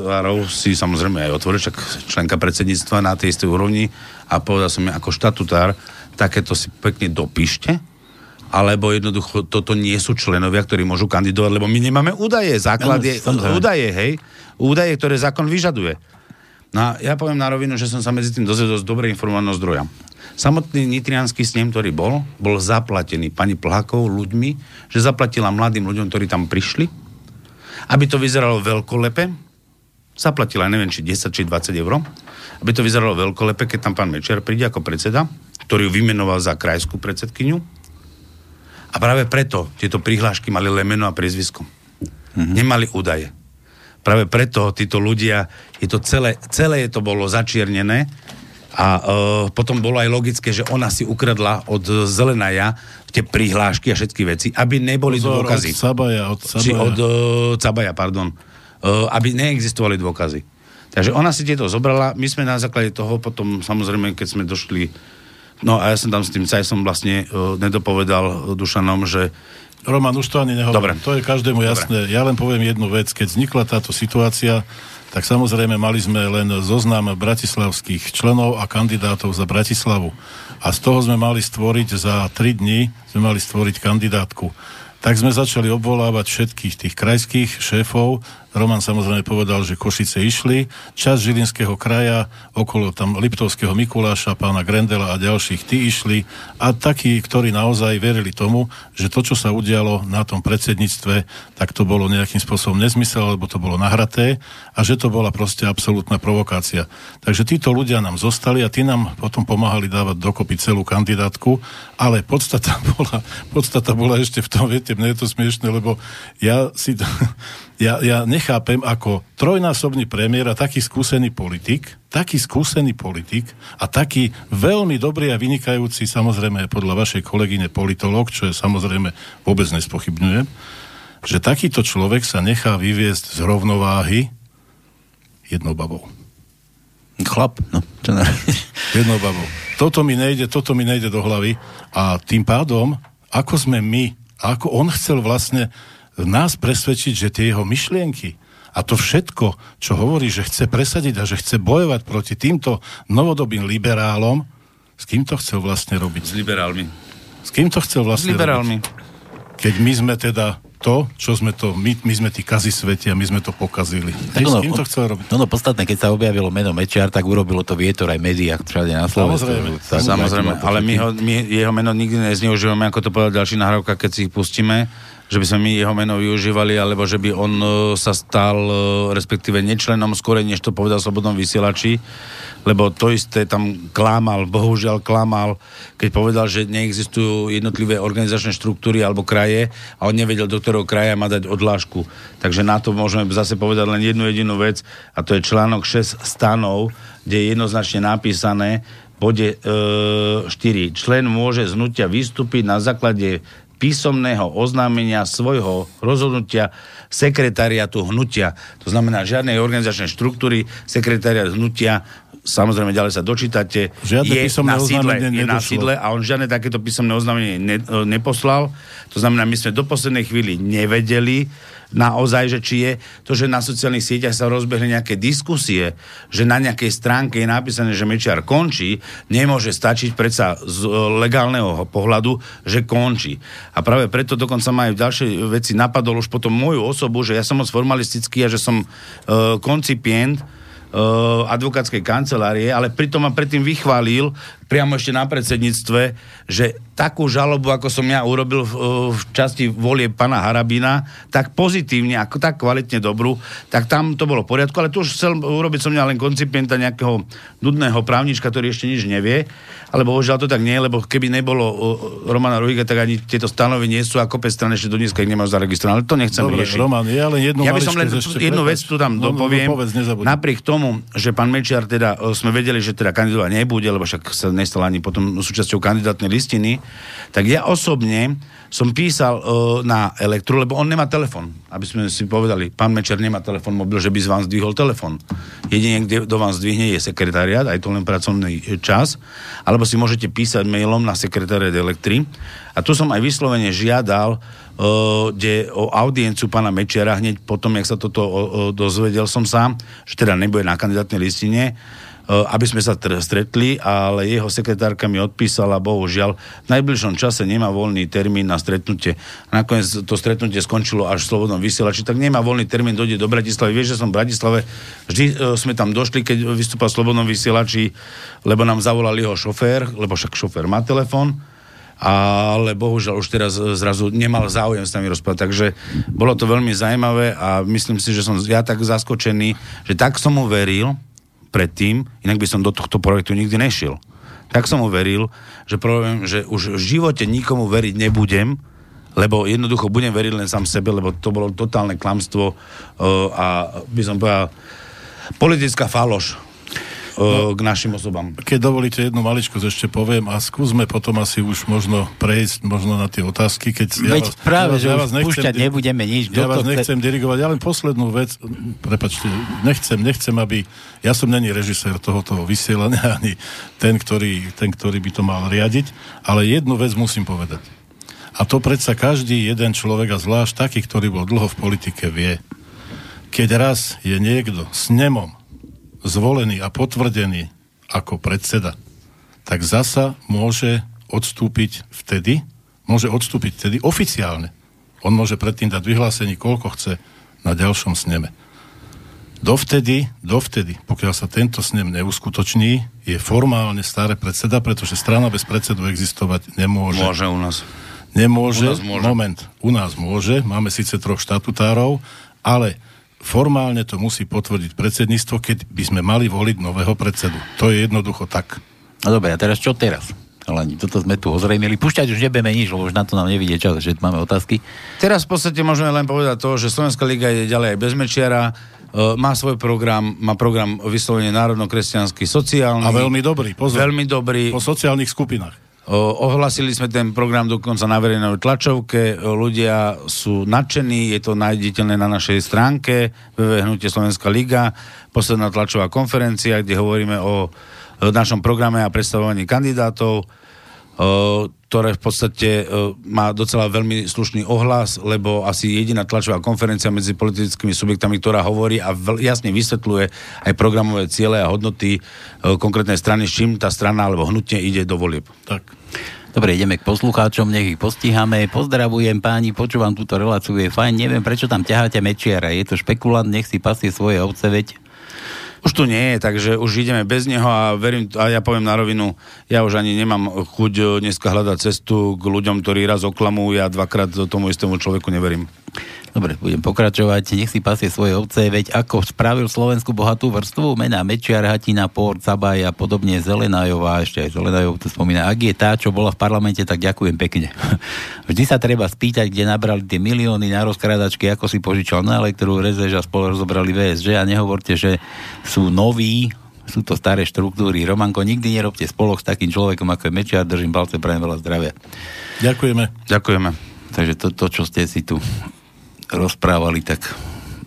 [SPEAKER 2] si samozrejme aj otvoril, však členka predsedníctva na tej istej úrovni a povedal som mi ako štatutár, takéto si pekne dopíšte, alebo jednoducho toto nie sú členovia, ktorí môžu kandidovať, lebo my nemáme údaje. Základ je údaje, hej. Údaje, ktoré zákon vyžaduje. No a ja poviem na rovinu, že som sa medzi tým dozvedol z dobre informovaného zdroja. Samotný nitrianský snem, ktorý bol, bol zaplatený pani Plhákov ľuďmi, že zaplatila mladým ľuďom, ktorí tam prišli, aby to vyzeralo veľkolepe, zaplatila, neviem, či 10, či 20 eur, aby to vyzeralo veľkolepe, keď tam pán Mečer príde ako predseda, ktorý ju vymenoval za krajskú predsedkyňu, a práve preto tieto prihlášky mali len meno a priezvisko. Mm-hmm. Nemali údaje. Práve preto títo ľudia, je to celé, celé to bolo začiernené a uh, potom bolo aj logické, že ona si ukradla od Zelenaja tie prihlášky a všetky veci, aby neboli Pozor, dôkazy.
[SPEAKER 3] Od Cabaja, od Cabaja.
[SPEAKER 2] Či od uh, Cabaja, pardon. Uh, aby neexistovali dôkazy. Takže ona si tieto zobrala, my sme na základe toho potom, samozrejme, keď sme došli No a ja som tam s tým som vlastne uh, nedopovedal Dušanom, že
[SPEAKER 3] Roman, už to ani nehovorím. Dobre. To je každému jasné. Dobre. Ja len poviem jednu vec. Keď vznikla táto situácia, tak samozrejme mali sme len zoznam bratislavských členov a kandidátov za Bratislavu. A z toho sme mali stvoriť za tri dni, sme mali stvoriť kandidátku. Tak sme začali obvolávať všetkých tých krajských šéfov Roman samozrejme povedal, že Košice išli, čas Žilinského kraja, okolo tam Liptovského Mikuláša, pána Grendela a ďalších, tí išli a takí, ktorí naozaj verili tomu, že to, čo sa udialo na tom predsedníctve, tak to bolo nejakým spôsobom nezmysel, lebo to bolo nahraté a že to bola proste absolútna provokácia. Takže títo ľudia nám zostali a tí nám potom pomáhali dávať dokopy celú kandidátku, ale podstata [LAUGHS] bola, podstata bola ešte v tom, viete, mne je to smiešne, lebo ja si ja, ja nechápem, ako trojnásobný premiér a taký skúsený politik, taký skúsený politik a taký veľmi dobrý a vynikajúci, samozrejme podľa vašej kolegyne politolog, čo je samozrejme vôbec nespochybňujem, že takýto človek sa nechá vyviesť z rovnováhy jednou babou.
[SPEAKER 1] Chlap, no.
[SPEAKER 3] Jednou babou. Toto mi nejde, toto mi nejde do hlavy a tým pádom, ako sme my, ako on chcel vlastne nás presvedčiť, že tie jeho myšlienky a to všetko, čo hovorí, že chce presadiť a že chce bojovať proti týmto novodobým liberálom, s kým to chcel vlastne robiť?
[SPEAKER 2] S liberálmi.
[SPEAKER 3] S kým to chcel vlastne
[SPEAKER 2] S liberálmi.
[SPEAKER 3] Robiť? Keď my sme teda to, čo sme to, my, my sme tí kazi sveti a my sme to pokazili. Tak ono, kým to chcel robiť?
[SPEAKER 1] No, no podstatné, keď sa objavilo meno Mečiar, tak urobilo to vietor aj médiách všade na Slovensku.
[SPEAKER 2] Samozrejme, tak, samozrejme ale my, ho, my jeho meno nikdy nezneužívame, ako to povedal ďalší nahrávka, keď si ich pustíme že by sme my jeho meno využívali, alebo že by on uh, sa stal, uh, respektíve nečlenom skôr, než to povedal Slobodnom vysielači, lebo to isté tam klamal, bohužiaľ klamal, keď povedal, že neexistujú jednotlivé organizačné štruktúry alebo kraje a on nevedel, do ktorého kraja má dať odlášku. Takže na to môžeme zase povedať len jednu jedinú vec a to je článok 6 stanov, kde je jednoznačne napísané, bode e, 4. Člen môže z hnutia vystúpiť na základe písomného oznámenia svojho rozhodnutia sekretariatu hnutia. To znamená žiadnej organizačnej štruktúry, sekretariat hnutia samozrejme ďalej sa dočítate,
[SPEAKER 3] Žiadne
[SPEAKER 2] je na, sídle, je na sídle a on žiadne takéto písomné oznámenie ne, neposlal. To znamená, my sme do poslednej chvíli nevedeli, naozaj, že či je to, že na sociálnych sieťach sa rozbehli nejaké diskusie, že na nejakej stránke je napísané, že Mečiar končí, nemôže stačiť predsa z e, legálneho pohľadu, že končí. A práve preto dokonca ma aj v ďalšej veci napadol už potom moju osobu, že ja som moc formalistický a že som uh, koncipient advokátskej kancelárie, ale pritom ma predtým vychválil priamo ešte na predsedníctve, že takú žalobu, ako som ja urobil v, v časti volie pana Harabina, tak pozitívne, ako tak kvalitne dobrú, tak tam to bolo v poriadku, ale tu už chcel urobiť som mňa len koncipienta nejakého nudného právnička, ktorý ešte nič nevie, ale bohužiaľ to tak nie, lebo keby nebolo Romana Ruhiga, tak ani tieto stanovy nie sú ako strany ešte do dneska ich nemáš zaregistrované, ale to nechcem
[SPEAKER 3] Dobre,
[SPEAKER 2] riešiť.
[SPEAKER 3] Roman, ja len jednu
[SPEAKER 2] ja by som len jednu vec tu tam no, dopoviem. No, povedz, napriek tomu, že pán Mečiar teda, sme vedeli, že teda kandidovať nebude, lebo však sa nestal ani potom súčasťou kandidátnej listiny, tak ja osobne som písal uh, na Elektru, lebo on nemá telefon. Aby sme si povedali, pán Mečer nemá telefon mobil, že by z vám zdvihol telefon. Jedine, kde do vám zdvihne, je sekretariat, aj to len pracovný čas. Alebo si môžete písať mailom na sekretariat Elektry. A tu som aj vyslovene žiadal, uh, kde o audienciu pána Mečera, hneď potom, jak sa toto uh, dozvedel som sám, že teda nebude na kandidátnej listine, aby sme sa stretli, ale jeho sekretárka mi odpísala, bohužiaľ, v najbližšom čase nemá voľný termín na stretnutie. Nakoniec to stretnutie skončilo až v Slobodnom vysielači, tak nemá voľný termín, dojde do Bratislavy. Vieš, že som v Bratislave, vždy uh, sme tam došli, keď vystúpal v Slobodnom vysielači, lebo nám zavolal jeho šofér, lebo však šofér má telefón, ale bohužiaľ už teraz zrazu nemal záujem s nami rozprávať. Takže bolo to veľmi zaujímavé a myslím si, že som ja tak zaskočený, že tak som mu veril, predtým, inak by som do tohto projektu nikdy nešiel. Tak som mu veril, že, problém, že už v živote nikomu veriť nebudem, lebo jednoducho budem veriť len sám sebe, lebo to bolo totálne klamstvo uh, a by som povedal politická faloš no, k našim osobám.
[SPEAKER 3] Keď dovolíte jednu maličkosť ešte poviem a skúsme potom asi už možno prejsť možno na tie otázky, keď
[SPEAKER 1] Veď ja vás, práve, ja, že ja vás nechcem, nebudeme nič.
[SPEAKER 3] Ja vás nechcem dirigovať, ja len poslednú vec, prepačte, nechcem, nechcem, aby, ja som není režisér tohoto vysielania, [LAUGHS] ani ten ktorý, ten, ktorý by to mal riadiť, ale jednu vec musím povedať. A to predsa každý jeden človek, a zvlášť taký, ktorý bol dlho v politike, vie. Keď raz je niekto s nemom zvolený a potvrdený ako predseda, tak zasa môže odstúpiť vtedy, môže odstúpiť vtedy oficiálne. On môže predtým dať vyhlásenie, koľko chce na ďalšom sneme. Dovtedy, dovtedy, pokiaľ sa tento snem neuskutoční, je formálne staré predseda, pretože strana bez predsedu existovať nemôže.
[SPEAKER 2] Môže u nás.
[SPEAKER 3] Nemôže. U nás môže. Moment. U nás môže. Máme síce troch štatutárov, ale formálne to musí potvrdiť predsedníctvo, keď by sme mali voliť nového predsedu. To je jednoducho tak.
[SPEAKER 1] No dobre, a teraz čo teraz? Ale toto sme tu ozrejmili. Púšťať už nebudeme nič, lebo už na to nám nevidie čas, že máme otázky.
[SPEAKER 2] Teraz v podstate môžeme len povedať to, že Slovenská liga je ďalej aj bez Mečiara, uh, má svoj program, má program vyslovene národno-kresťanský, sociálny.
[SPEAKER 3] A veľmi dobrý, pozor.
[SPEAKER 2] Veľmi dobrý.
[SPEAKER 3] Po sociálnych skupinách.
[SPEAKER 2] Ohlasili sme ten program dokonca na verejnej tlačovke, ľudia sú nadšení, je to nájditeľné na našej stránke www.hnutie Slovenská liga, posledná tlačová konferencia, kde hovoríme o našom programe a predstavovaní kandidátov ktoré v podstate má docela veľmi slušný ohlas, lebo asi jediná tlačová konferencia medzi politickými subjektami, ktorá hovorí a jasne vysvetľuje aj programové ciele a hodnoty konkrétnej strany, s čím tá strana alebo hnutie ide do volieb.
[SPEAKER 3] Tak.
[SPEAKER 1] Dobre, ideme k poslucháčom, nech ich postihame. Pozdravujem páni, počúvam túto reláciu, je fajn. Neviem, prečo tam ťaháte Mečiara. Je to špekulant, nech si pasie svoje ovce, veď
[SPEAKER 2] už tu nie je, takže už ideme bez neho a verím, a ja poviem na rovinu, ja už ani nemám chuť eh, dneska hľadať cestu k ľuďom, ktorí raz oklamujú, ja dvakrát tomu istému človeku neverím.
[SPEAKER 1] Dobre, budem pokračovať. Nech si pasie svoje ovce, veď ako spravil Slovensku bohatú vrstvu, mená Mečiar, Hatina, Port, Sabaj a podobne Zelenajová, ešte aj Zelenajov to spomína. Ak je tá, čo bola v parlamente, tak ďakujem pekne. [LAUGHS] Vždy sa treba spýtať, kde nabrali tie milióny na rozkradačky, ako si požičal na elektru, rezež a spolu rozobrali VSŽ a nehovorte, že sú noví, sú to staré štruktúry. Romanko, nikdy nerobte spolok s takým človekom, ako je Mečiar, držím palce, prajem veľa zdravia.
[SPEAKER 3] Ďakujeme.
[SPEAKER 2] Ďakujeme.
[SPEAKER 1] Takže to, to, čo ste si tu rozprávali, tak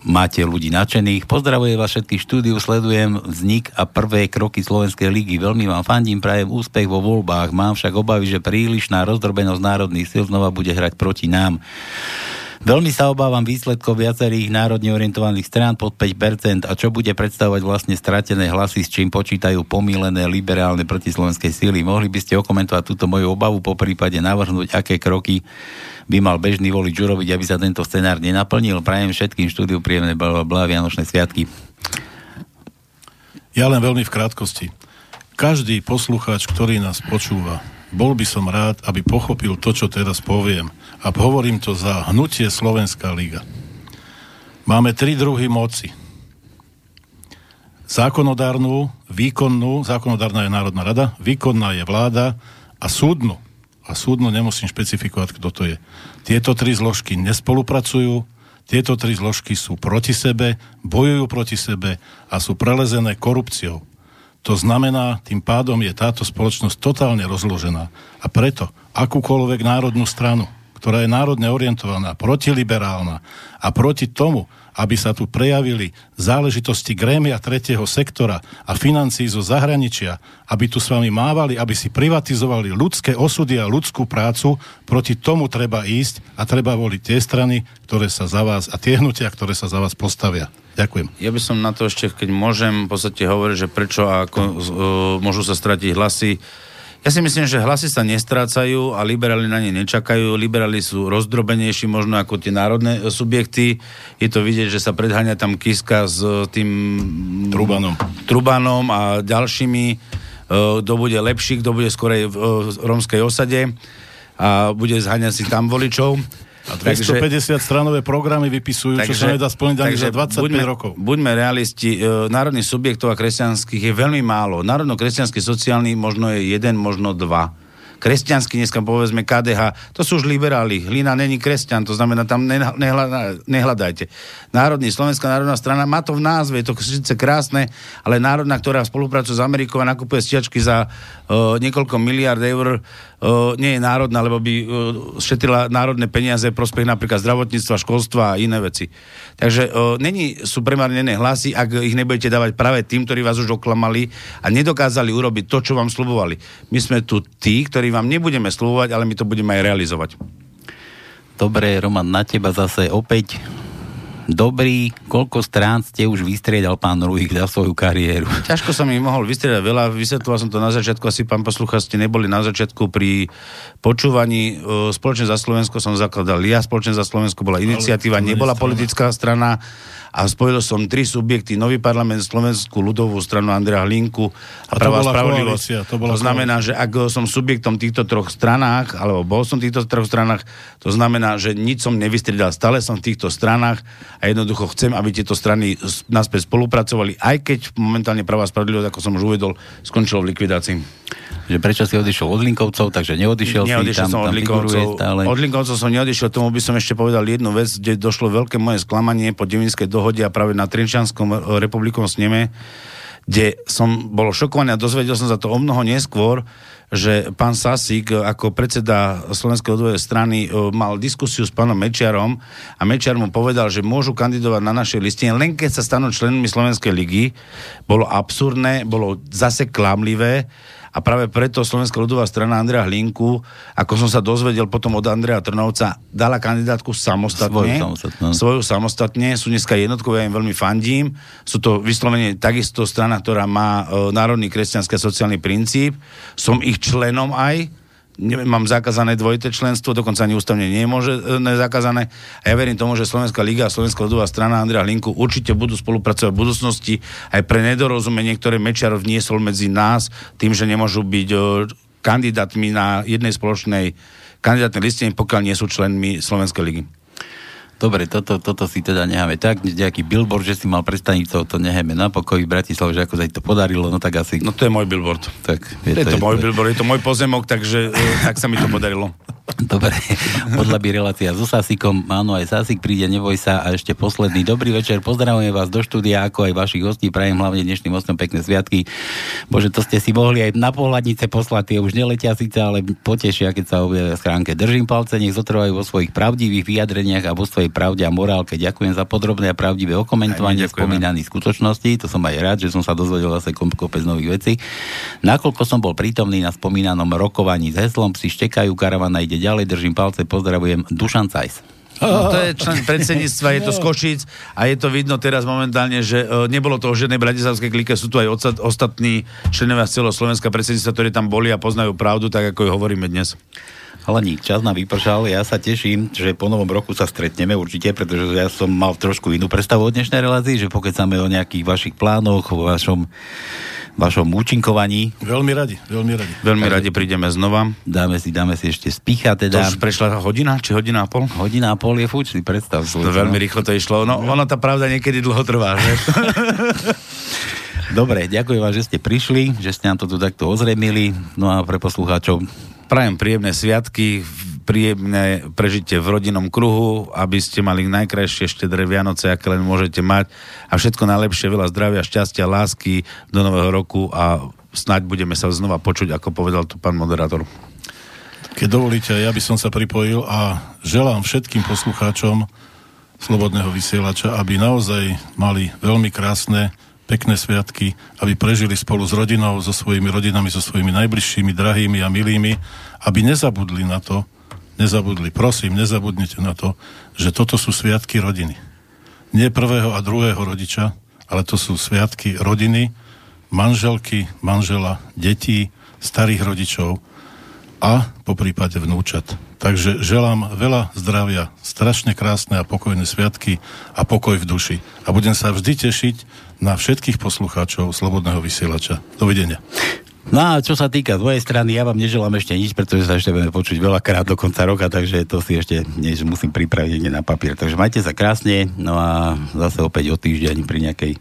[SPEAKER 1] máte ľudí nadšených. Pozdravujem vás všetkých štúdiu, sledujem vznik a prvé kroky Slovenskej ligy. Veľmi vám fandím, prajem úspech vo voľbách. Mám však obavy, že prílišná rozdrobenosť národných sil znova bude hrať proti nám. Veľmi sa obávam výsledkov viacerých národne orientovaných strán pod 5% a čo bude predstavovať vlastne stratené hlasy, s čím počítajú pomílené liberálne protislovenské síly. Mohli by ste okomentovať túto moju obavu, po prípade navrhnúť, aké kroky by mal bežný volič urobiť, aby sa tento scenár nenaplnil. Prajem všetkým štúdiu príjemné blá Vianočné sviatky.
[SPEAKER 3] Ja len veľmi v krátkosti. Každý poslucháč, ktorý nás počúva, bol by som rád, aby pochopil to, čo teraz poviem – a hovorím to za hnutie Slovenská liga. Máme tri druhy moci. Zákonodárnu, výkonnú, zákonodárna je Národná rada, výkonná je vláda a súdnu. A súdnu nemusím špecifikovať, kto to je. Tieto tri zložky nespolupracujú, tieto tri zložky sú proti sebe, bojujú proti sebe a sú prelezené korupciou. To znamená, tým pádom je táto spoločnosť totálne rozložená. A preto akúkoľvek národnú stranu, ktorá je národne orientovaná, protiliberálna a proti tomu, aby sa tu prejavili záležitosti grémia tretieho sektora a financií zo zahraničia, aby tu s vami mávali, aby si privatizovali ľudské osudy a ľudskú prácu, proti tomu treba ísť a treba voliť tie strany, ktoré sa za vás a tie hnutia, ktoré sa za vás postavia. Ďakujem.
[SPEAKER 2] Ja by som na to ešte, keď môžem, v podstate hovoriť, že prečo a ako, uh, môžu sa stratiť hlasy ja si myslím, že hlasy sa nestrácajú a liberáli na ne nečakajú. Liberáli sú rozdrobenejší možno ako tie národné subjekty. Je to vidieť, že sa predháňa tam Kiska s tým
[SPEAKER 3] Trubanom,
[SPEAKER 2] Trubanom a ďalšími. E, kto bude lepší, kto bude skorej v romskej osade a bude zháňať si tam voličov.
[SPEAKER 3] A 250 takže, stranové programy vypisujú, takže, čo sa nedá splniť ani za 25
[SPEAKER 2] buďme,
[SPEAKER 3] rokov.
[SPEAKER 2] Buďme realisti, e, národných subjektov a kresťanských je veľmi málo. Národno-kresťanský sociálny možno je jeden, možno dva kresťanský, dneska povedzme KDH, to sú už liberáli. Hlina není kresťan, to znamená, tam nehľadajte. Národný, Slovenská národná strana má to v názve, je to síce krásne, ale národná, ktorá spolupracuje s Amerikou a nakupuje stiačky za uh, niekoľko miliard eur, uh, nie je národná, lebo by šetrila národné peniaze prospech napríklad zdravotníctva, školstva a iné veci. Takže není, sú premárnené hlasy, ak ich nebudete dávať práve tým, ktorí vás už oklamali a nedokázali urobiť to, čo vám slubovali. My sme tu tí, ktorí vám nebudeme slúvať, ale my to budeme aj realizovať.
[SPEAKER 1] Dobre, Roman, na teba zase opäť dobrý. Koľko strán ste už vystriedal pán Ruhik za svoju kariéru?
[SPEAKER 2] Ťažko som ich mohol vystriedať veľa. Vysvetloval som to na začiatku. Asi pán poslucha ste neboli na začiatku pri počúvaní. Spoločne za Slovensko som zakladal ja. Spoločne za Slovensko bola iniciatíva, nebola politická strana a spojil som tri subjekty, Nový parlament, Slovenskú ľudovú stranu Andrea Hlinku a, a Pravá spravodlivosť. To, to znamená, že ak som subjektom týchto troch stranách, alebo bol som v týchto troch stranách, to znamená, že nič som nevystriedal, stále som v týchto stranách a jednoducho chcem, aby tieto strany naspäť spolupracovali, aj keď momentálne Pravá spravodlivosť, ako som už uvedol, skončilo v likvidácii
[SPEAKER 1] že prečo si odišiel od Linkovcov, takže neodišiel,
[SPEAKER 2] neodišiel si, tam, som od Linkovcov, stále. Od Linkovcov som neodišiel, tomu by som ešte povedal jednu vec, kde došlo veľké moje sklamanie po Devinskej dohode a práve na Trinčianskom republikom sneme, kde som bol šokovaný a dozvedel som sa to o mnoho neskôr, že pán Sasík ako predseda Slovenskej odvojej strany e, mal diskusiu s pánom Mečiarom a Mečiar mu povedal, že môžu kandidovať na našej listine, len keď sa stanú členmi Slovenskej ligy. Bolo absurdné, bolo zase klamlivé a práve preto Slovenská ľudová strana Andrea Hlinku, ako som sa dozvedel potom od Andrea Trnovca, dala kandidátku samostatne. Svoju samostatne. Svoju samostatne. Sú dneska jednotkové, ja im veľmi fandím. Sú to vyslovene takisto strana, ktorá má e, národný kresťanský sociálny princíp. Som ich členom aj, mám zakázané dvojité členstvo, dokonca ani ústavne nie je možné zakázané. A ja verím tomu, že Slovenská liga a Slovenská ľudová strana Andrea Linku určite budú spolupracovať v budúcnosti aj pre nedorozumenie, ktoré Mečiar vniesol medzi nás, tým, že nemôžu byť kandidátmi na jednej spoločnej kandidátnej listine, pokiaľ nie sú členmi Slovenskej ligy.
[SPEAKER 1] Dobre, toto, toto si teda necháme tak, nejaký billboard, že si mal predstavniť to necháme na pokoji v Bratislave, že ako sa to podarilo, no tak asi...
[SPEAKER 2] No to je môj billboard.
[SPEAKER 1] Tak,
[SPEAKER 2] je, je to, to môj je... billboard, je to môj pozemok, takže e, tak sa mi to podarilo. [LAUGHS]
[SPEAKER 1] Dobre, podľa by relácia so Sasikom, áno, aj Sasik príde, neboj sa. A ešte posledný dobrý večer, pozdravujem vás do štúdia, ako aj vašich hostí, prajem hlavne dnešným hostom pekné sviatky. Bože, to ste si mohli aj na pohľadnice poslať, tie už neletia síce, ale potešia, keď sa objavia v schránke. Držím palce, nech zotrvajú vo svojich pravdivých vyjadreniach a vo svojej pravde a morálke. Ďakujem za podrobné a pravdivé okomentovanie spomínaných skutočností. To som aj rád, že som sa dozvedel zase kopec nových vecí. Nakoľko som bol prítomný na spomínanom rokovaní s heslom Psi štekajú, karavana ide ďalej, držím palce, pozdravujem Dušan Cajs.
[SPEAKER 2] No, to je člen predsedníctva, je to z Košíc a je to vidno teraz momentálne, že uh, nebolo to o žiadnej bratislavskej klike, sú tu aj odsad, ostatní členovia z celého Slovenska predsedníctva, ktorí tam boli a poznajú pravdu, tak ako ju hovoríme dnes.
[SPEAKER 1] Halaník, čas nám vypršal, ja sa teším, že po novom roku sa stretneme určite, pretože ja som mal trošku inú predstavu od dnešnej relácii, že pokecáme o nejakých vašich plánoch, o vašom vašom účinkovaní.
[SPEAKER 3] Veľmi radi, veľmi radi.
[SPEAKER 2] Veľmi radi prídeme znova.
[SPEAKER 1] Dáme si, dáme si ešte spícha teda.
[SPEAKER 2] To už prešla hodina, či hodina a pol?
[SPEAKER 1] Hodina a pol je fuč, si predstav.
[SPEAKER 2] To veľmi rýchlo to išlo. No, ono tá pravda niekedy dlho trvá, že? [LAUGHS]
[SPEAKER 1] Dobre, ďakujem vám, že ste prišli, že ste nám to tu takto ozremili. No a pre poslucháčov
[SPEAKER 2] prajem príjemné sviatky, príjemné prežitie v rodinnom kruhu, aby ste mali najkrajšie štedré Vianoce, aké len môžete mať a všetko najlepšie, veľa zdravia, šťastia, lásky do nového roku a snáď budeme sa znova počuť, ako povedal tu pán moderátor.
[SPEAKER 3] Keď dovolíte, ja by som sa pripojil a želám všetkým poslucháčom Slobodného vysielača, aby naozaj mali veľmi krásne pekné sviatky, aby prežili spolu s rodinou, so svojimi rodinami, so svojimi najbližšími, drahými a milými, aby nezabudli na to, nezabudli, prosím, nezabudnite na to, že toto sú sviatky rodiny. Nie prvého a druhého rodiča, ale to sú sviatky rodiny, manželky, manžela, detí, starých rodičov a po prípade vnúčat. Takže želám veľa zdravia, strašne krásne a pokojné sviatky a pokoj v duši. A budem sa vždy tešiť na všetkých poslucháčov Slobodného vysielača. Dovidenia.
[SPEAKER 1] No a čo sa týka z mojej strany, ja vám neželám ešte nič, pretože sa ešte budeme počuť veľakrát do konca roka, takže to si ešte než musím pripraviť na papier. Takže majte sa krásne, no a zase opäť o týždeň pri nejakej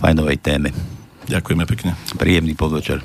[SPEAKER 1] fajnovej téme.
[SPEAKER 3] Ďakujeme pekne.
[SPEAKER 1] Príjemný podvečer.